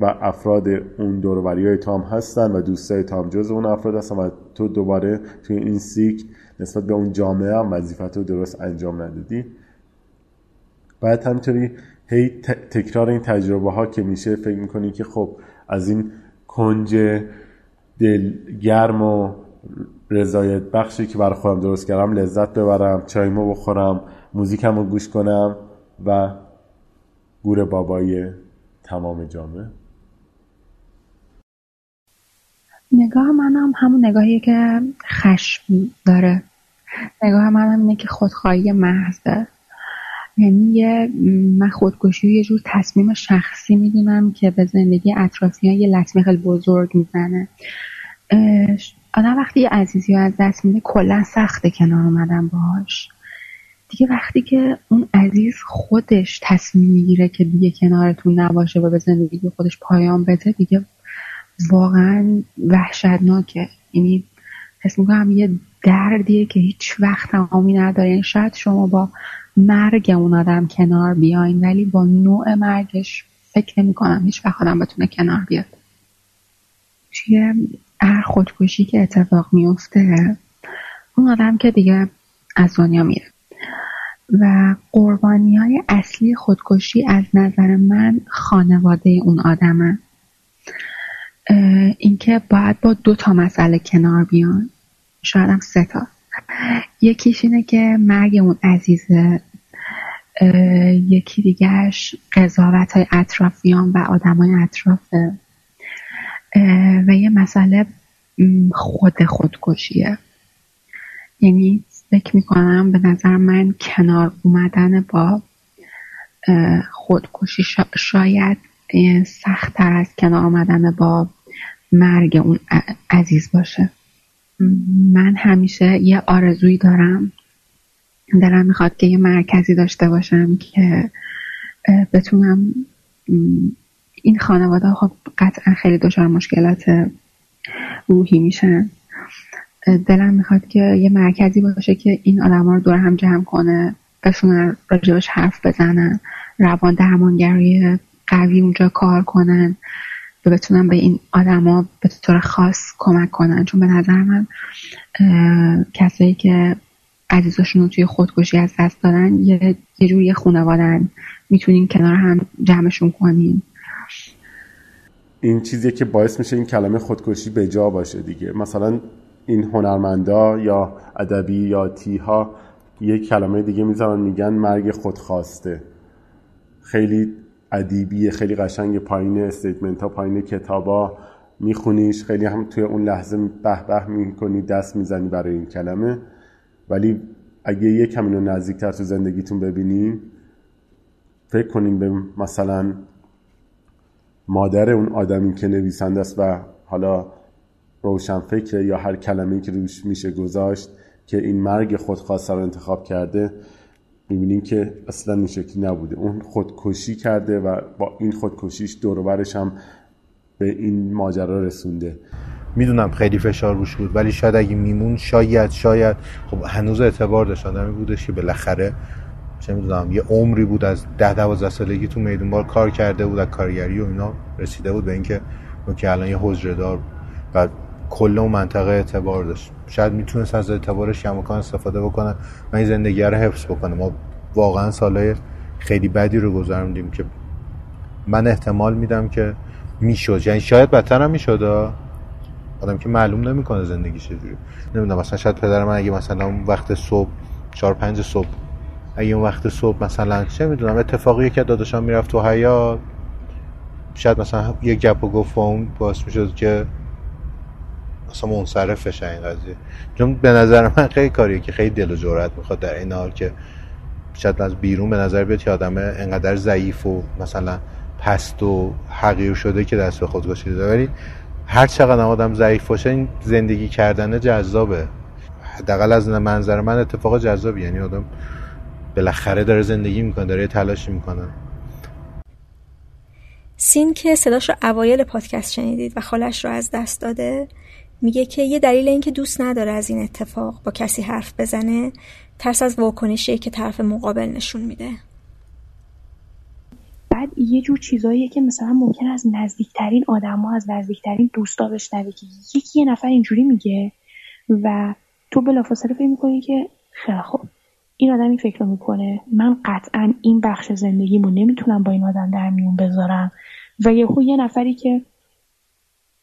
و افراد اون دوروری های تام هستن و دوستای تام جز اون افراد هستن و تو دوباره توی این سیک نسبت به اون جامعه هم وظیفت رو درست انجام ندادی. بعد همینطوری هی تکرار این تجربه ها که میشه فکر می‌کنی که خب از این کنج دلگرم و رضایت بخشی که برای خودم درست کردم لذت ببرم چایمو بخورم موزیکم رو گوش کنم و گور بابای تمام جامعه؟ نگاه من هم همون نگاهی که خشم داره. نگاه من هم اینه که خودخواهی محضه. یعنی یه من خودکشی یه جور تصمیم شخصی می‌دونم که به زندگی اطرافیان یه لطمه خیلی بزرگ می‌زنه. آدم وقتی یه عزیزی از دست میده کلا سخته کنار اومدن باهاش. دیگه وقتی که اون عزیز خودش تصمیم می‌گیره که دیگه کنارتون نباشه و به زندگی خودش پایان بده دیگه واقعا وحشتناکه. یعنی حس می‌کنم یه دردیه که هیچ وقت تمامی نداره. یعنی شاید شما با مرگ اون آدم کنار بیاین ولی با نوع مرگش فکر نمی کنم هیچ وقت آدم بتونه کنار بیاد. توی هر خودکشی که اتفاق میفته اون آدم که دیگه از دنیا میره. و قربانی های اصلی خودکشی از نظر من خانواده اون آدمه. اینکه باید با دو تا مسئله کنار بیان. شاید هم سه تا. یکیش اینه که مرگ اون عزیزه. یکی دیگهش قضاوت های اطرافیان و آدم های اطرافه و یه مسئله خود خودکشیه. یعنی فکر می‌کنم به نظر من کنار اومدن با خودکشی شاید سختتر از کنار آمدن با مرگ اون عزیز باشه. من همیشه یه آرزویی دارم. دلم می‌خواد که یه مرکزی داشته باشم که بتونم این خانواده خب قطعا خیلی دچار مشکلات روحی میشن. دلم می‌خواد که یه مرکزی باشه که این آدم رو دور هم جمع کنه بتونن راجبش حرف بزنن روان درمانگری قوی اونجا کار کنن و بتونن به این آدما به طور خاص کمک کنن. چون به نظر من کسایی که عزیزاشون رو توی خودکشی از دست دادن یه, یه جوری خونوادن می‌تونین کنار هم جمعشون کنین. این چیزی که باعث میشه این کلمه خودکشی به جا باشه دیگه. مثلا این هنرمندا یا ادبی یا تیها یه کلمه دیگه می‌ذارن میگن مرگ خودخواسته. خیلی ادیبیه خیلی قشنگ پایین استیتمنت ها پایین کتابا میخونیش. خیلی هم توی اون لحظه به به می‌کنی دست می‌زنی برای این کلمه. ولی اگه یه کمی نزدیکتر تو زندگیتون ببینین فکر کنین به مثلا مادر اون آدمی که نویسنده است و حالا روشن فکر یا هر کلمه که روش میشه گذاشت که این مرگ خودخواسته رو انتخاب کرده می‌بینیم که اصلا این شکلی نبوده. اون خودکشی کرده و با این خودکشیش دوروبرش هم به این ماجرا رسونده. می‌دونم خیلی فشار روش بود ولی شاید اگه میمون شاید شاید. خب هنوز اعتبار داشت آدمی بودش که بالاخره چه می‌دونم یه عمری بود از ده دوازده سالگی تو میدون بار کار کرده بود از کارگری و اینا رسیده بود به اینکه که الان یه حجره دار و کل اون منطقه اعتبار داشت. شاید می‌تونست از اعتبارش کماکان استفاده بکنه. و این زندگی رو حفظ بکنه ما واقعا سالهای خیلی بدی رو گذروندیم که من احتمال میدم که می‌شد. یعنی شاید بدتر هم می‌شد آدم که معلوم نمی‌کنه زندگی چجوری نمی‌دونم مثلا شاید پدر من اگه مثلا اون وقت صبح چهار پنج صبح اگه اون وقت صبح مثلا چه می‌دونم اتفاقی که داداشم می‌رفت تو حیات شاید مثلا یه گپ و گفت با اون باعث می‌شد که اصلا منصرف بشه این قضیه. چون به نظر من خیلی کاریه که خیلی دل و جرأت می‌خواد در این حال که شاید از بیرون به نظر بیاد که آدم انقدر ضعیف و مثلا پست و حقیر شده که دست به خودکشی داده. ولی هر چقدر آدم ضعیف باشه این زندگی کردن جذابه. حداقل از منظر من اتفاق جذابی. یعنی آدم بالاخره داره زندگی می‌کنه داره تلاشی می‌کنه. سین که صداش رو اوایل پادکست شنیدید و خالش رو از دست داده. میگه که یه دلیل اینکه دوست نداره از این اتفاق با کسی حرف بزنه ترس از واکنشی که طرف مقابل نشون میده. بعد یه جور چیزاییه که مثلا ممکن از نزدیکترین آدما از نزدیکترین دوستا بشنوی که یکی یه نفر اینجوری میگه و تو بلافاصله فکر می‌کنی که خیلی خوب این آدم این فکر رو می‌کنه. من قطعا این بخش زندگیمو نمی‌تونم با این آدم در میون بذارم. و یهو یه نفری که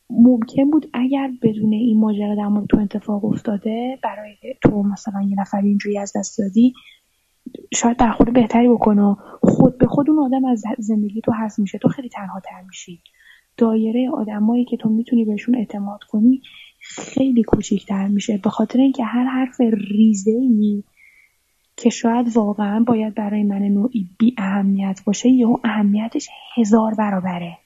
ممکن بود اگر بدون این ماجرا در مورد تو اتفاق افتاده برای تو مثلا یه نفر اینجوری از دست دادی شاید برخورد بهتری بکنه. خود به خود اون آدم از زندگی تو هست میشه. تو خیلی تنها تر میشی. دایره آدمایی که تو می‌تونی بهشون اعتماد کنی خیلی کوچیکتر میشه. به خاطر اینکه هر حرف ریزه ای که شاید واقعا باید برای من نوعی بی اهمیت باشه یا اهمیتش هزار برابره.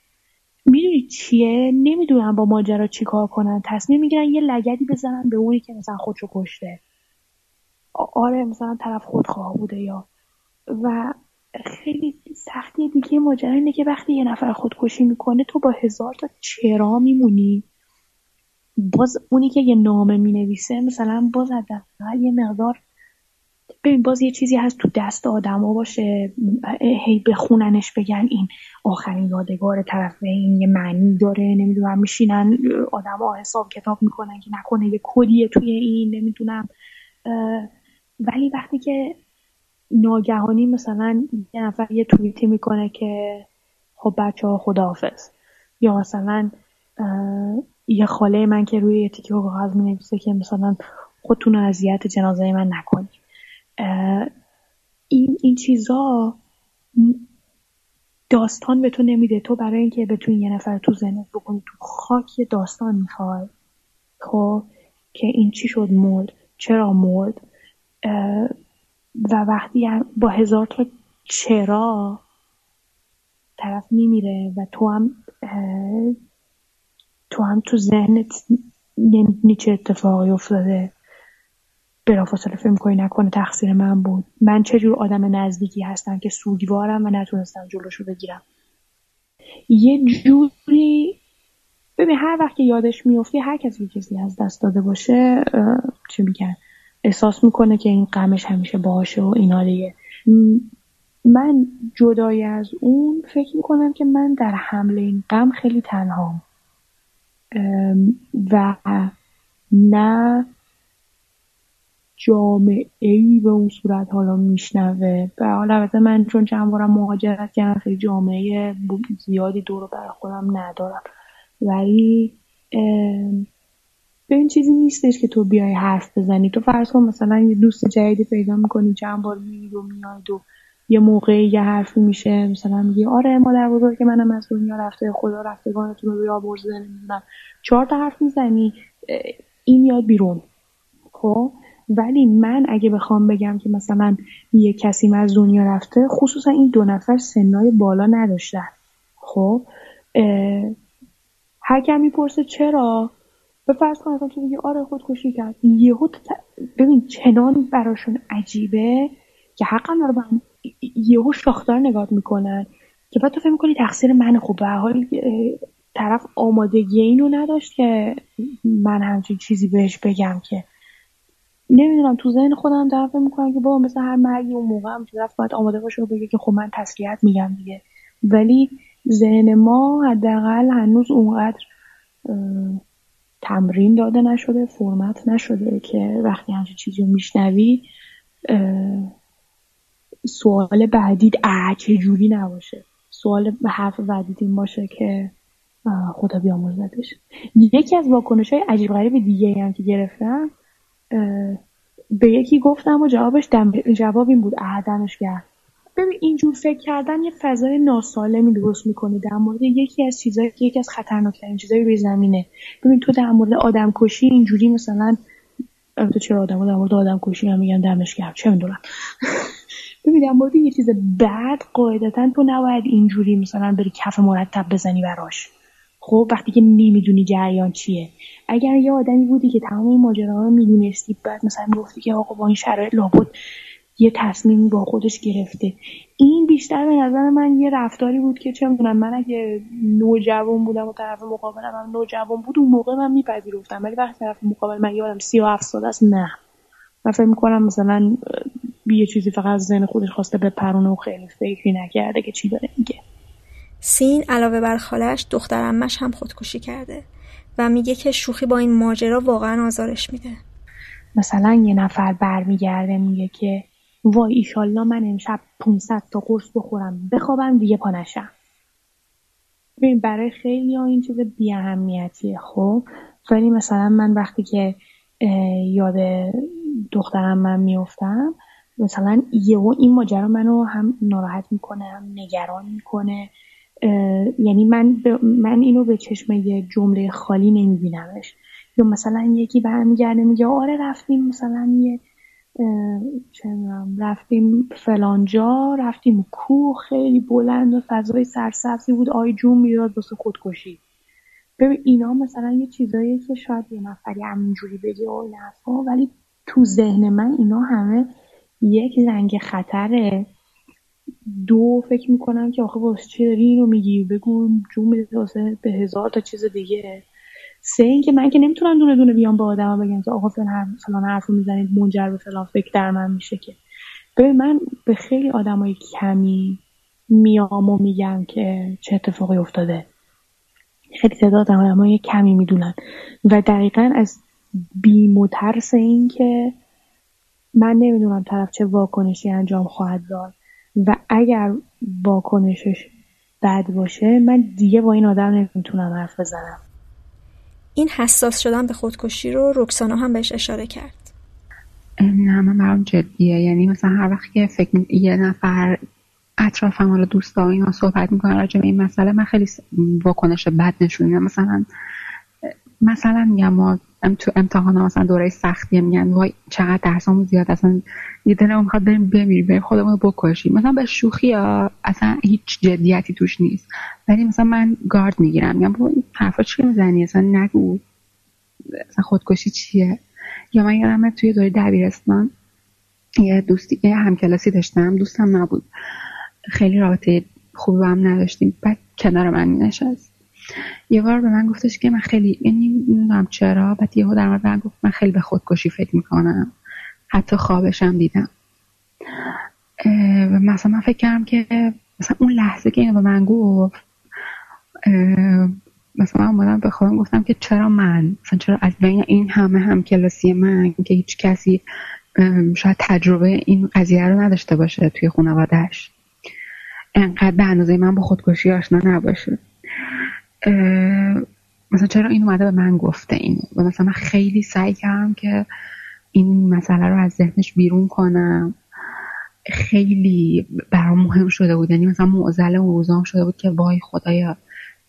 می‌دونی چیه نمی‌دونم با ماجرا چیکار کنن. تصمیم می‌گیرن یه لگدی بزنن به اونی که مثلا خودشو کشته. آره مثلا طرف خودخواه بوده یا. و خیلی سختی دیگه ماجرا اینه که وقتی یه نفر خودکشی می‌کنه تو با هزار تا چرا میمونی. باز اونی که یه نامه می‌نویسه مثلا باز یه مقدار ببین باز یه چیزی هست تو دست آدما باشه هی بخوننش بگن این آخرین یادگار طرف این یه معنی داره نمی‌دونم میشینن آدما حساب کتاب می‌کنن که نکنه یه کدیه توی این نمی‌دونم. ولی وقتی که ناگهانی مثلا یه نفر یه توییتی می‌کنه که خب بچه ها خداحافظ. یا مثلا یه خاله من که روی تیکه کاغذ می نویسه که مثلا خودتون اذیت جنازه من نکنید. این این چیزا داستان به تو نمیده. تو برای اینکه بتونی یه نفر تو ذهنت بکنی تو خاک داستان می‌خوای. خب که این چی شد؟ مرد. چرا مرد؟ و وقتی با هزار تا چرا طرف میمیره و تو هم تو هم تو ذهنت چه اتفاقی افتاده. بلافاصله فکر کنی نکنه تقصیر من بود. من چه جور آدم نزدیکی هستم که سوگوارم و نتونستم جلوشو بگیرم. یه جوری ببین هر وقت که یادش میفتی هر کسی کسی از دست داده باشه چی میگن؟ احساس می‌کنه که این غمش همیشه باشه و اینا دیگه. من جدای از اون فکر می‌کنم که من در حمله این غم خیلی تنهام. و نه جامعه به اون صورت حالا میشنوه. و حالا البته من چون چند بارم مهاجرت کردم خیلی جامعه زیادی دور برای خودم ندارم. ولی به این چیزی نیستش که تو بیای حرف بزنی. تو فرض کن مثلا یه دوست جدیدی پیدا می‌کنی چند بار میری و میاد و یه موقعی یه حرفی میشه. مثلا میگی آره مادر بزرگ منم از دنیا رفته خدا رفتگانتون رو بیامرزه نمی‌دونم. چهار تا حرف می‌زنی این میاد بیرون. خب؟ ولی من اگه بخوام بگم که مثلا یه کسی از دنیا رفته خصوصا این دو نفر سنای بالا نداشتن. خب هر کمی می‌پرسه چرا؟ به فرض کن تو بگی آره خودکشی کرد. یهو ببین چنان براشون عجیبه که حقا داره یهو شاختار نگاه می‌کنن که بعد تو فکر می‌کنی تقصیر من خوب. به حال طرف آمادگی اینو نداشت که من همچین چیزی بهش بگم که نمی‌دونم تو ذهن خودم دارم فکر می‌کنم که بابا مثل هر مرگی اون موقع هم طرف باید آماده باشه و بگه که خب من تسلیت میگم دیگه. ولی ذهن ما حداقل هنوز اونقدر تمرین داده نشده فرمت نشده که وقتی همچین چیزی رو میشنوی سوال بعدید اه جوری نباشه؟ سوال حرف بعدید این باشه که خدا بیامرزدش. یکی از واکنش های عجیب غریب دیگه هم که گرفتم به یکی گفتم و جوابش. جواب این بود دمش کرد ببین اینجور فکر کردن یه فضای ناسالمی درست می‌کنه در مورد یکی از چیزایی که یکی از خطرناکترین چیزای روی زمینه. ببین تو در مورد آدم کشی اینجوری مثلا تو چرا آدم در مورد آدم کشی هم میگن دمش کرد چه می‌دونم. ببین در مورد یه چیز بد قاعدتا تو نباید اینجوری مثلا بری کف مرتب بزنی براش. خب وقتی که نمی‌دونی جریان چیه. اگر یه آدمی بودی که تمام این ماجراها رو می‌دونستی بعد مثلا می‌گفتی که آقا با این شرایط لابد یه تصمیمی با خودش گرفته. این بیشتر به نظر من یه رفتاری بود که چه می‌دونم من اگه نوجوان بودم و طرف مقابلم هم نوجوان بود اون موقع من میپذیرفتم. ولی وقتی طرف مقابل من یه آدم سی و هفت ساله است نه. من فکر می‌کنم مثلا یه چیزی فقط از ذهن خودش خواسته به پرونه و خیلی فکری نکرده که چی داره میگه. سین علاوه بر خالش دختر امش هم خودکشی کرده و میگه که شوخی با این ماجرا واقعا آزارش میده. مثلا یه نفر برمیگرده میگه که وای ایشالله من امشب 500 تا قرص بخورم بخوابم دیگه پانشم ببین برای خیلی ها این چیز بی اهمیتیه خب ولی مثلا من وقتی که یاد دخترم من میفتم مثلا یهو این ماجرا منو هم ناراحت می‌کنه هم نگران می‌کنه. یعنی من, من اینو به چشم یه جمله خالی نمیبینمش. یا مثلا یکی برمیگرده میگه آره رفتیم مثلا یه رفتیم فلانجا رفتیم کوه خیلی بلند و فضای سرسبزی بود آی جون می‌داد واسه خودکشی. ببین اینا مثلا یه چیزایی که شاید یه نفری همینجوری بگه و این ولی تو ذهن من اینا همه یک زنگ خطره. دو فکر می‌کنم که آخه واسه چی داری اینو میگی؟ بگو جون واسه به هزار تا چیز دیگه. سه اینکه من که نمی‌تونم دونه دونه بیام با آدم بگم که آقا فلان فلان حرف رو می‌زنید منجر به فلان فکر در من میشه که. ببین من به خیلی آدمای کمی میام و میگم که چه اتفاقی افتاده. خیلی تعداد آدمای کمی می‌دونن. و دقیقا از بیم و ترس این که من نمی‌دونم طرف چه واکنشی انجام خواهد داد. و اگر واکنشش بد باشه من دیگه با این آدم نمی‌تونم حرف بزنم. این حساس شدن به خودکشی رو رکسانا هم بهش اشاره کرد. نه من برام جدیه. یعنی مثلا هر وقت که فکر یه نفر اطرافم حالا دوستا اینا صحبت می‌کنن راجع به این مسئله من خیلی واکنش بد نشون میدم. مثلا مثلا میگم ما تو امتحان مثلا دوره سختی میگن وای چقدر درسامون زیاد اصلا یه دلمون می‌خواد بریم بمیریم بریم خودمون رو بکشیم. مثلا به شوخی ها اصلا هیچ جدیتی توش نیست. ولی مثلا من گارد می‌گیرم میگم بابا این حرفا چی می‌زنی؟ اصلا نگو. اصلا خودکشی چیه؟ یا من یادم توی دوره دبیرستان یه دوستی یه همکلاسی داشتم دوستم نبود. خیلی رابطه خوبی با هم نداشتیم. بعد کنار من نشست. یه بار به من گفتش که من خیلی یعنی نمی‌دونم چرا بعد یهو در من گفت من خیلی به خودکشی فکر می‌کنم. حتی خوابشم دیدم. مثلا من فکر کردم که مثلا اون لحظه که اینو به من گفت مثلا اومدم به خودم گفتم که چرا من؟ مثلا چرا از بین این همه هم کلاسی من که هیچ کسی شاید تجربه این قضیه رو نداشته باشه توی خانوادهش انقدر به اندازه من با خودکشی آشنا نباشه. مثلا چرا این اومده به من گفته اینو و مثلا من خیلی سعی کردم که این مسئله رو از ذهنش بیرون کنم. خیلی برام مهم شده بود. یعنی مثلا معضل و روزام شده بود که وای خدایا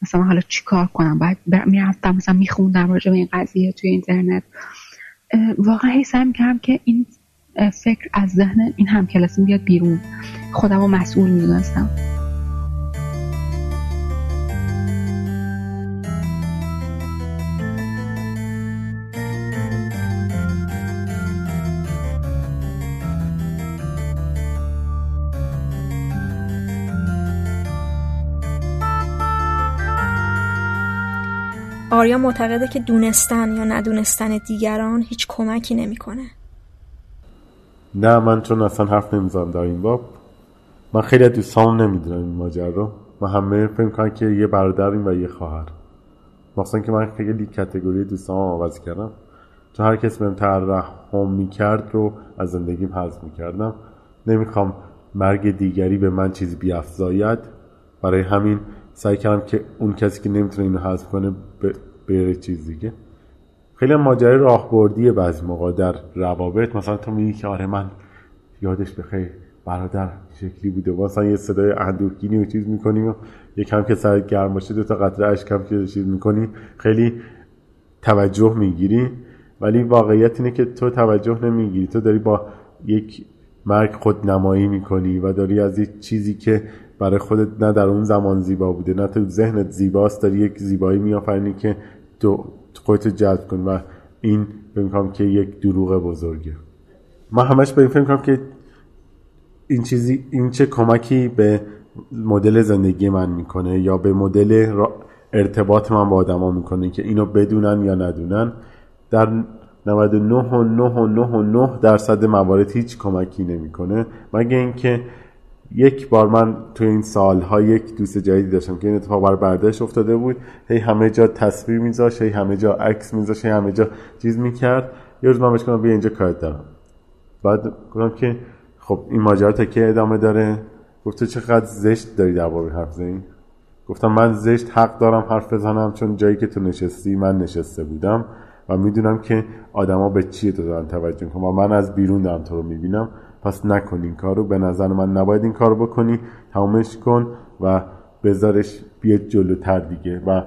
مثلا حالا چیکار کنم؟ بعد می‌رفتم مثلا میخوندم راجع به این قضیه توی اینترنت. واقعا هی سعی می‌کردم که این فکر از ذهن این همکلاسی بیاد بیرون. خودم رو مسئول می‌دونستم. آریا معتقده که دونستن یا ندونستن دیگران هیچ کمکی نمی‌کنه. نه من چون اصلا حرف نمی‌زنم در این باب. من خیلی دوستان نمی‌دونم این ماجر رو. و همه فکر کنم که یه برادریم و یه خواهر. مخصوصا که من خیلی کتگوری دوستان آواز کردم. چون هر کس بهم ترحم می‌کرد رو از زندگیم حذف می‌کردم. نمی‌خوام مرگ دیگری به من چیزی بیافزاید. برای همین سعی کردم که اون کسی که نمی‌تونه اینو حذف کنه بره چیز دیگه. خیلی ماجرای راهبردیه بعضی موقع در روابط. مثلا تو میگی که آره من یادش بخیر برادر شکلی بوده. مثلا یه صدای اندوهگینی و چیز می‌کنیم و کم که سرت گرم باشه دو تا قطره اشکم که چیز می‌کنی. خیلی توجه می‌گیری. ولی واقعیت اینه که تو توجه نمی‌گیری. تو داری با یک مرگ خود نمایی می‌کنی و داری از یک چیزی که برای خودت نه در اون زمان زیبا بوده نه تو ذهنت زیباست داری یک زیبایی میآفرینی که تو خودتو جذب کن و این فکر که یک دروغ بزرگه. من همش به این فکر کنم که این چیزی این چه کمکی به مدل زندگی من می‌کنه یا به مدل ارتباط من با آدما می‌کنه که اینو بدونن یا ندونن. در 99 و 9 و 9 و 9 درصد موارد هیچ کمکی نمی‌کنه. مگه اینکه یک بار من تو این سالها یک دوست جدیدی داشتم که این اتفاق بر برداشت افتاده بود. هی همه جا تصویر میذاشت هی همه جا عکس میذاشت هی همه جا چیز می‌کرد. یه روز من بهش بیا اینجا کارت دارم. بعد گفتم که خب این ماجرا تا که ادامه داره؟ گفت چقدر زشت داری در حرف زنی گفتم من زشت حق دارم حرف بزنم چون جایی که تو نشستی من نشسته بودم و می‌دونم که آدما به چی تو دارن توجه کنم و من از بیرون دارم تو رو می‌بینم. پس نکن. این کارو به نظر من نباید این کارو بکنی. تمامش کن و بذارش بیاد جلوتر دیگه و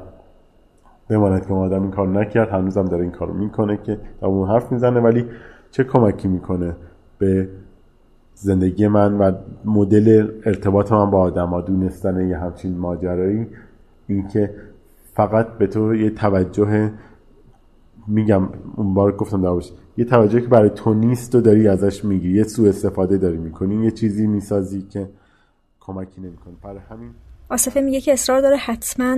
بماند که آدم این کار نکرد. هنوزم داره این کارو می‌کنه که اون حرف می‌زنه ولی چه کمکی می‌کنه به زندگی من و مدل ارتباط من با آدم دونستن یه همچین ماجرایی؟ اینکه فقط به تو یه توجه میگم اون بار گفتم داروش یه توجهی که برای تو نیست و داری ازش میگی یه سوء استفاده داری می‌کنی یه چیزی می‌سازی که کمکی نمی‌کنه برای همین آصفه میگه که اصرار داره حتما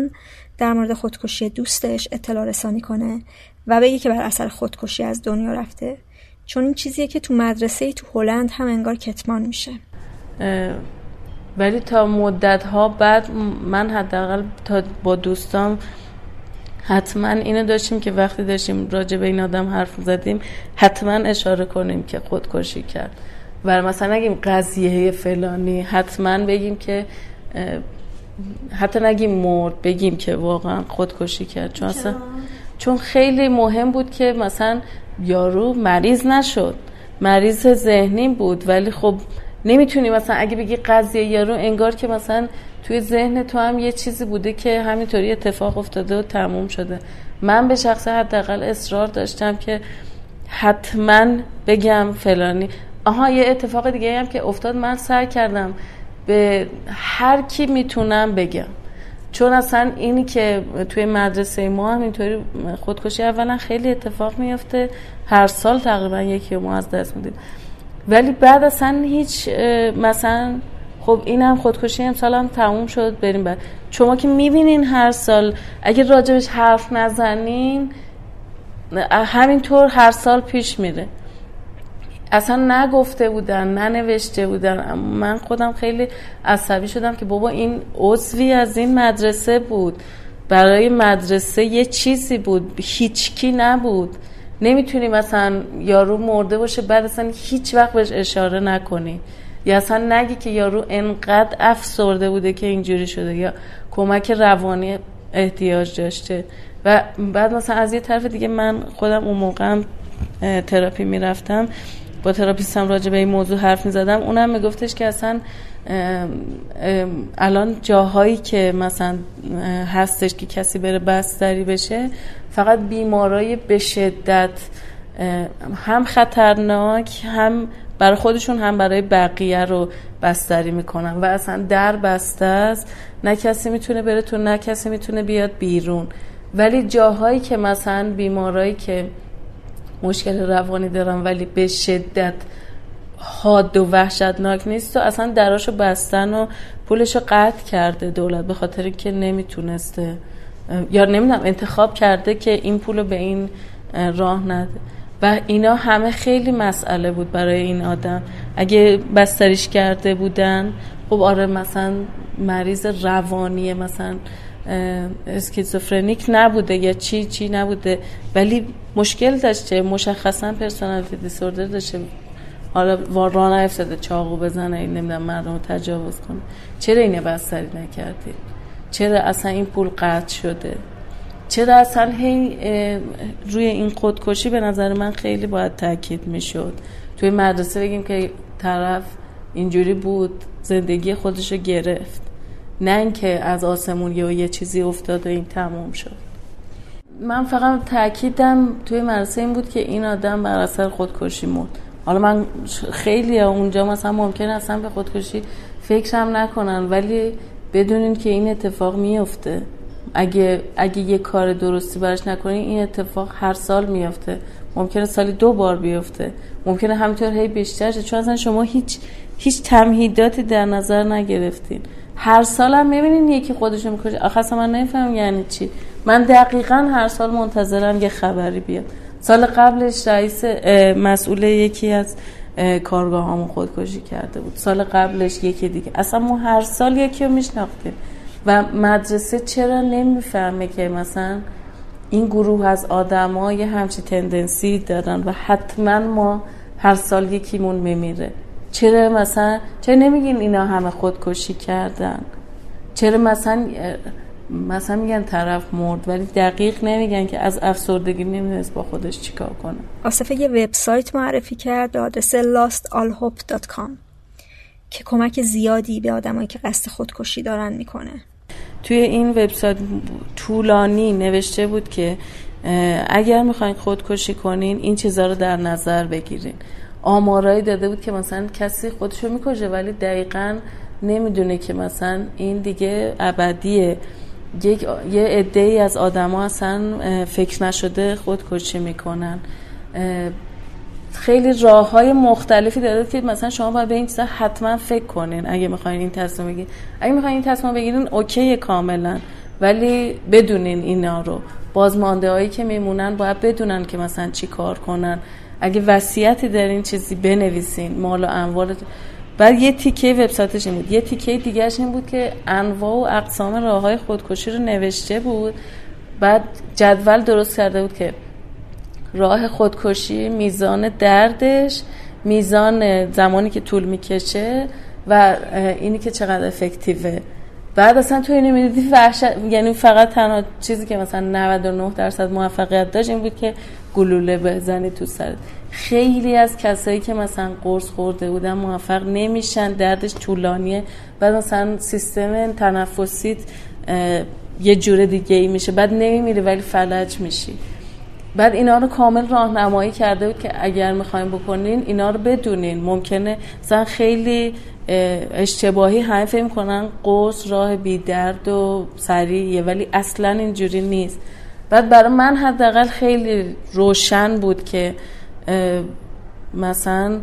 در مورد خودکشی دوستش اطلاع رسانی کنه و بگه که بر اثر خودکشی از دنیا رفته. چون این چیزیه که تو مدرسه ای تو هلند هم انگار کتمان میشه. ولی تا مدت ها بعد من حداقل تا با دوستام حتما اینو داشتیم که وقتی داشتیم راجع به این آدم حرف زدیم حتما اشاره کنیم که خودکشی کرد. و مثلا نگیم قضیه فلانی حتما بگیم که حتی نگیم مرد بگیم که واقعا خودکشی کرد. چون اصلا چون خیلی مهم بود که مثلا یارو مریض نشد. مریض ذهنی بود ولی خب نمی‌تونی مثلا اگه بگی قضیه یارو انگار که مثلا توی ذهن تو هم یه چیزی بوده که همینطوری اتفاق افتاده و تموم شده. من به شخص حداقل اصرار داشتم که حتما بگم فلانی. آها یه اتفاق دیگه هم که افتاد من سعی کردم به هر کی می‌تونم بگم. چون اصلا اینی که توی مدرسه ما هم اینطوری خودکشی اولا خیلی اتفاق میفته هر سال تقریبا یکی ما از دست میدیم. ولی بعد اصلا هیچ مثلا خب اینم خودکشی امسال هم تموم شد بریم بعد شما که می‌بینین هر سال اگه راجبش حرف نزنین همینطور هر سال پیش میره. اصلا نگفته بودن ننوشته بودن. من خودم خیلی عصبی شدم که بابا این عضوی از این مدرسه بود. برای مدرسه یه چیزی بود هیچکی نبود. نمی‌تونی مثلا یارو مرده باشه بعد اصلا هیچ وقت بهش اشاره نکنی. یا اصلا نگی که یارو انقدر افسرده بوده که اینجوری شده یا کمک روانی احتیاج داشته. و بعد مثلا از یه طرف دیگه من خودم اون موقع تراپی می‌رفتم. با تراپیستم راجع به این موضوع حرف می زدم اونم میگفتش که اصلا الان جاهایی که مثلا هستش که کسی بره بستری بشه فقط بیمارای به شدت هم خطرناک هم برای خودشون هم برای بقیه رو بستری می‌کنن. و اصلا در بسته است نه کسی می‌تونه بره تو نه کسی می‌تونه بیاد بیرون. ولی جاهایی که مثلا بیمارایی که مشکل روانی دارن ولی به شدت حاد و وحشتناک نیست و اصلا دراشو بستن و پولشو قطع کرده دولت به خاطر که نمی‌تونسته یا نمی‌دونم انتخاب کرده که این پولو به این راه نده. و اینا همه خیلی مسئله بود برای این آدم. اگه بستریش کرده بودن خب آره مثلا مریض روانیه مثلا اسکیزوفرنیک نبوده یا چی چی نبوده. ولی مشکل داشته. مشخصا پرسونالیتی دیسوردر داشته. حالا راه نیفتاده چاقو بزنه این نمی‌دونم مردم رو تجاوز کنه. چرا اینه بستری نکردی؟ چرا اصلا این پول قطع شده؟ چرا اصلا هی روی این خودکشی به نظر من خیلی باید تاکید می‌شد. توی مدرسه بگیم که طرف اینجوری بود زندگی خودشو گرفت. نه اینکه از آسمون یا یه چیزی افتاد و این تموم شد. من فقط تاکیدم توی مدرسه این بود که این آدم بر اثر خودکشی مرد حالا من خیلی اونجا مثلا ممکن اصلا به خودکشی فکرم نکنن ولی بدونین که این اتفاق میفته اگه اگه یه کار درستی براش نکنین این اتفاق هر سال میفته ممکنه سالی دو بار بیفته. ممکنه همینطور هی بیشتر چون اصلا شما هیچ هیچ تمهیداتی در نظر نگرفتین. هر سال هم می‌بینین یکی خودشو می‌کشه. آخه من نمیفهم یعنی چی. من دقیقا هر سال منتظرم یه خبری بیاد. سال قبلش رئیس مسئول یکی از کارگاه همون خودکشی کرده بود. سال قبلش یکی دیگه. اصلا ما هر سال یکی رو میشناختیم. و مدرسه چرا نمی‌فهمه که مثلا این گروه از آدم یه همچی تندنسی دارن و حتما ما هر سال یکیمون میمیره؟ چرا مثلا چرا نمیگین اینا همه خودکشی کردن؟ چرا مثلا مثلا میگن طرف مرد ولی دقیق نمیگن که از افسردگی نمی‌دونست با خودش چیکار کنه. آصفه یه وبسایت معرفی کرد به آدرس lostallhope.com که کمک زیادی به آدمایی که قصد خودکشی دارن می‌کنه. توی این وبسایت طولانی نوشته بود که اگر می‌خواین خودکشی کنین این چیزها رو در نظر بگیرین. آمارایی داده بود که مثلا کسی خودشو می‌کشه ولی دقیقا نمی‌دونه که مثلا این دیگه ابدیه. یک یه عده ای از آدما اصلا فکر نشده خودکشی می‌کنن. خیلی راه های مختلفی داده که مثلا شما باید به این چیزا حتما فکر کنین. اگه می‌خواین این تصمیم بگیرین. اگه می‌خواین این تصمیم بگیرین اوکی کاملا. ولی بدونین اینا رو. بازمانده هایی که میمونن باید بدونن که مثلا چی کار کنن. اگه وصیتی دارین چیزی بنویسین. مال و اموال بعد یه تیکه وبسایتش این بود. یه تیکه دیگهش این بود که انواع و اقسام راه های خودکشی رو نوشته بود. بعد جدول درست کرده بود که راه خودکشی میزان دردش میزان زمانی که طول می‌کشه و اینی که چقدر افکتیوه. بعد اصلا تو اینو می‌دیدی یعنی فقط تنها چیزی که مثلا 99 درصد موفقیت داشت این بود که گلوله بزنی تو سرت. خیلی از کسایی که مثلا قرص خورده بودن موفق نمیشن دردش طولانیه. بعد مثلا سیستم تنفسیت یه جور دیگه ای میشه. بعد نمیمیری ولی فلج میشی. بعد اینا رو کامل راهنمایی کرده بود که اگر می‌خوایم بکنین اینا رو بدونین. ممکنه مثلا خیلی اشتباهی همه فکر می‌کنن قوس راه بی درد و سریعیه ولی اصلا اینجوری نیست. بعد برای من حداقل خیلی روشن بود که مثلا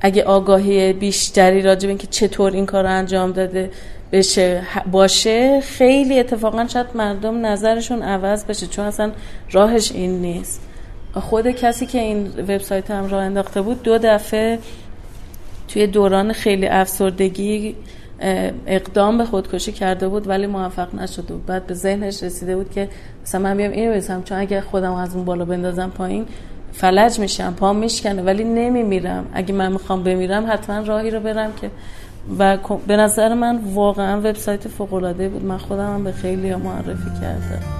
اگه آگاهی بیشتری راجع به اینکه چطور این کار رو انجام داده بشه باشه خیلی اتفاقا شاید مردم نظرشون عوض بشه چون اصلا راهش این نیست. خود کسی که این وبسایت هم راه انداخته بود دو دفعه توی دوران خیلی افسردگی اقدام به خودکشی کرده بود ولی موفق نشده بود. بعد به ذهنش رسیده بود که مثلا من بیام اینو بزنم چون اگه خودم از اون بالا بندازم پایین فلج میشم پام میشکنه ولی نمیمیرم. اگه من می‌خوام بمیرم حتما راهی رو برم که و به نظر من واقعا وبسایت فوق العاده بود. من خودم هم به خیلی معرفی کردم.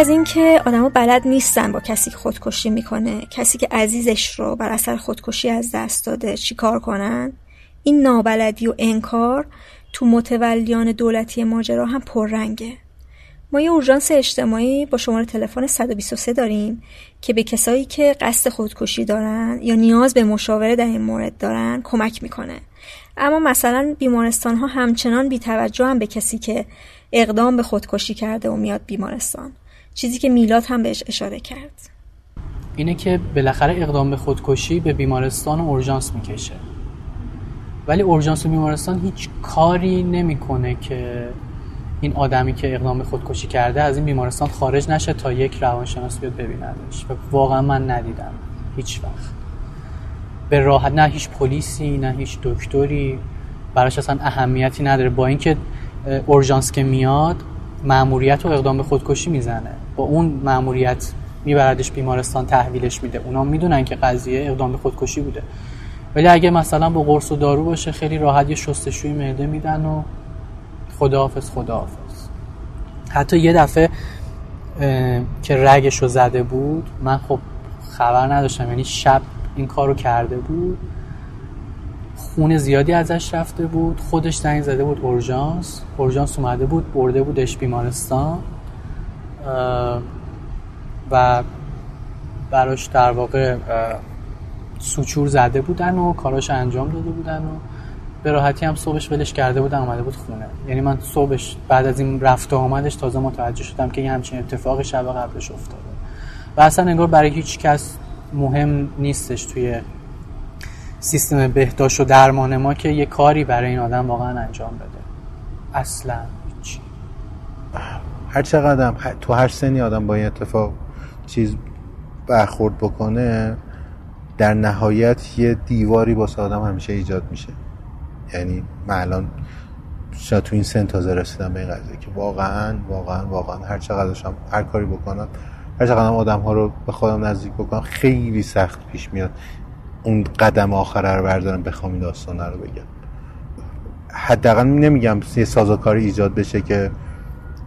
از اینکه آدما بلد نیستن با کسی که خودکشی می‌کنه. کسی که عزیزش رو بر اثر خودکشی از دست داده چیکار کنن؟ این نابلدی و انکار تو متولیان دولتی ماجرا هم پررنگه. ما یه اورژانس اجتماعی با شماره تلفن 123 داریم که به کسایی که قصد خودکشی دارن یا نیاز به مشاوره در این مورد دارن کمک می‌کنه. اما مثلا بیمارستان ها همچنان بیتوجه هم به کسی که اقدام به خودکشی کرده و میاد بیمارستان. چیزی که میلاد هم بهش اشاره کرد. اینه که بالاخره اقدام به خودکشی به بیمارستان اورژانس می‌کشه. ولی اورژانس و بیمارستان هیچ کاری نمی‌کنه که این آدمی که اقدام به خودکشی کرده از این بیمارستان خارج نشه تا یک روانشناس بیاد ببیندش. و واقعا من ندیدم. هیچ وقت. به راحت نه هیچ پلیسی نه هیچ دکتری. براش اصلا اهمیتی نداره. با اینکه اورژانس که میاد ماموریت و اقدام به خودکشی می‌زنه. اون ماموریت میبردش بیمارستان تحویلش میده. اونا می‌دونن که قضیه اقدام به خودکشی بوده. ولی اگه مثلا با قرص و دارو باشه خیلی راحت یه شستشوی معده میدن و خداحافظ خداحافظ. حتی یه دفعه که رگش رو زده بود من خب خبر نداشتم. یعنی شب این کارو کرده بود. خون زیادی ازش رفته بود. خودش زنگ زده بود اورژانس. اورژانس اومده بود برده بودش بیمارستان. و براش در واقع سوچور زده بودن و کاراش انجام داده بودن و به راحتی هم صبحش ولش کرده بودن اومده بود خونه. یعنی من صبحش بعد از این رفت آمدش تازه متوجه شدم که یه همچین اتفاق شب قبلش افتاده. و اصلا انگار برای هیچ کس مهم نیستش توی سیستم بهداشت و درمان ما که یه کاری برای این آدم واقعا انجام بده. اصلا. هر چقدر تو هر سنی آدم با این اتفاق چیز برخورد بکنه در نهایت یه دیواری با آدم همیشه ایجاد میشه. یعنی من الان شاید تو این سن تازه رسیدم به این قضیه که واقعا واقعا واقعا هر چقدرشم هر کاری بکنم هر چقدر آدم ها رو به خودم نزدیک بکنم خیلی سخت پیش میاد اون قدم آخره رو بردارم بخوام این داستانه رو بگم. حداقل نمیگم یه سازوکاری ایجاد بشه که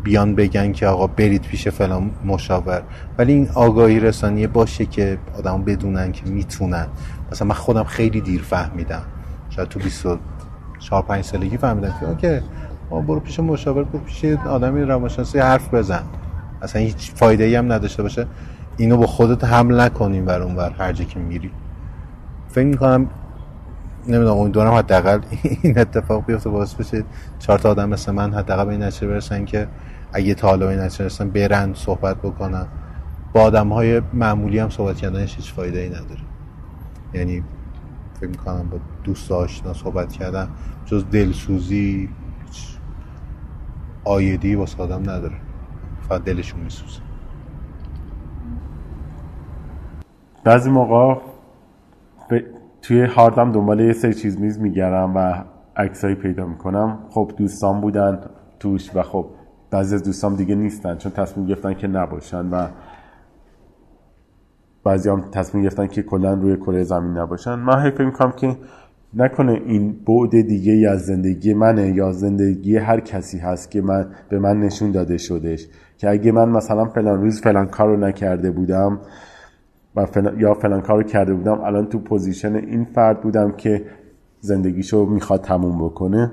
بیان بگن که آقا برید پیش فلان مشاور. ولی این آگاهی رسانی باشه که آدم بدونن که می‌تونن. مثلا من خودم خیلی دیر فهمیدم. شاید تو 24 5 سالگی فهمیدم که اوکی برو پیش مشاور برو پیش آدمی روانشناسی حرف بزن. اصلا هیچ فایده ای هم نداشته باشه. اینو با خودت حمل نکنیم بر اون بر هر که میری. فکر می‌کنم نمی‌دونم امیدوارم حداقل این اتفاق بیفته باعث بشه چهار تا آدم مثل من حداقل به این نتیجه برسن که اگه تا حالا برسن برن صحبت بکنن با آدم های معمولی هم صحبت کردنش هیچ فایده ای نداره. یعنی فکر می‌کنم با دوست آشنا صحبت کردم جز دلسوزی آیدی واسه آدم نداره. فقط دلشون میسوزه. بعضی موقع توی هاردم دنبال یه سری چیز میز میگردم و عکسایی پیدا می‌کنم. خب دوستان بودن توش و خب بعضی از دوستان دیگه نیستن چون تصمیم گرفتن که نباشن و بعضی هم تصمیم گرفتن که کلا روی کره زمین نباشن. من حیف می‌کنم که نکنه این بعد دیگه از زندگی منه یا زندگی هر کسی هست که من به من نشون داده شدش که اگه من مثلا فلان روز فلان کار رو نکرده بودم و یا فلان کار رو کرده بودم الان تو پوزیشن این فرد بودم که زندگیشو می‌خواد تموم بکنه.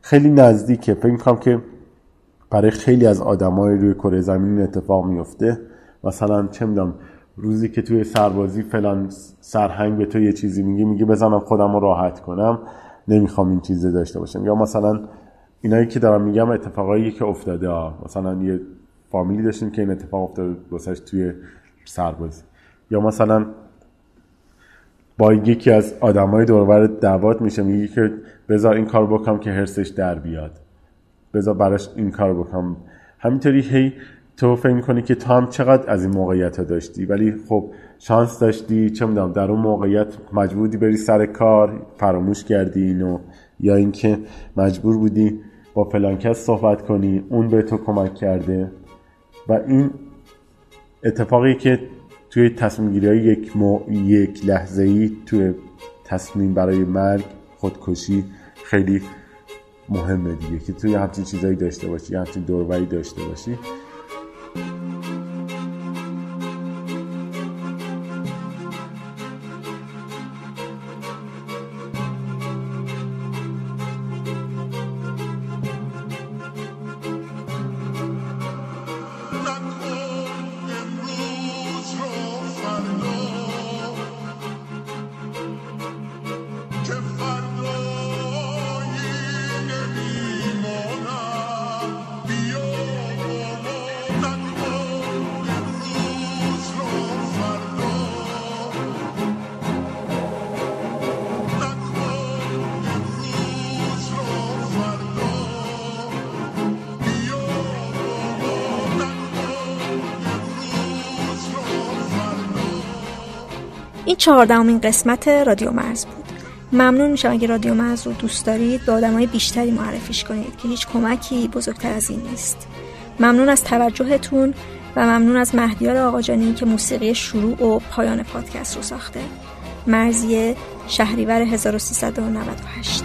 خیلی نزدیکه. فکر می‌کنم که برای خیلی از آدمای روی کره زمین اتفاق میفته. مثلا چه می‌دونم روزی که توی سربازی فلان سرهنگ به تو یه چیزی میگه میگه بزنم خودم رو راحت کنم. نمی‌خوام این چیزه داشته باشم. یا مثلا اینایی که دارم میگم اتفاقایی که افتاده ها. مثلا یه فامیلی داشتیم که این اتفاق افتاده واسش توی سربازی. یا مثلا با یکی از آدمای دورور دعوات میشه میگه که بذار این کار بکنم که هرسش در بیاد. بذار براش این کار بکنم. همینطوری هی تو فکر می‌کنی که تو هم چقدر از این موقعیت ها داشتی ولی خب شانس داشتی چه می‌دونم در اون موقعیت مجبوری بری سر کار فراموش کردی اینو یا اینکه مجبور بودی با فلان کس صحبت کنی اون به تو کمک کرده. و این اتفاقی که توی تصمیم گیری های یک, یک لحظه ای توی تصمیم برای مرگ خودکشی خیلی مهمه دیگه که توی همچین چیزایی داشته باشی همچین دوروری داشته باشی. چهاردهمین قسمت رادیو مرز بود. ممنون میشم اگه رادیو مرز رو دوست دارید به آدمای بیشتری معرفیش کنید که هیچ کمکی بزرگتر از این نیست. ممنون از توجهتون و ممنون از مهدیار آقاجانی که موسیقی شروع و پایان پادکست رو ساخته. مرزیه شهریور 1398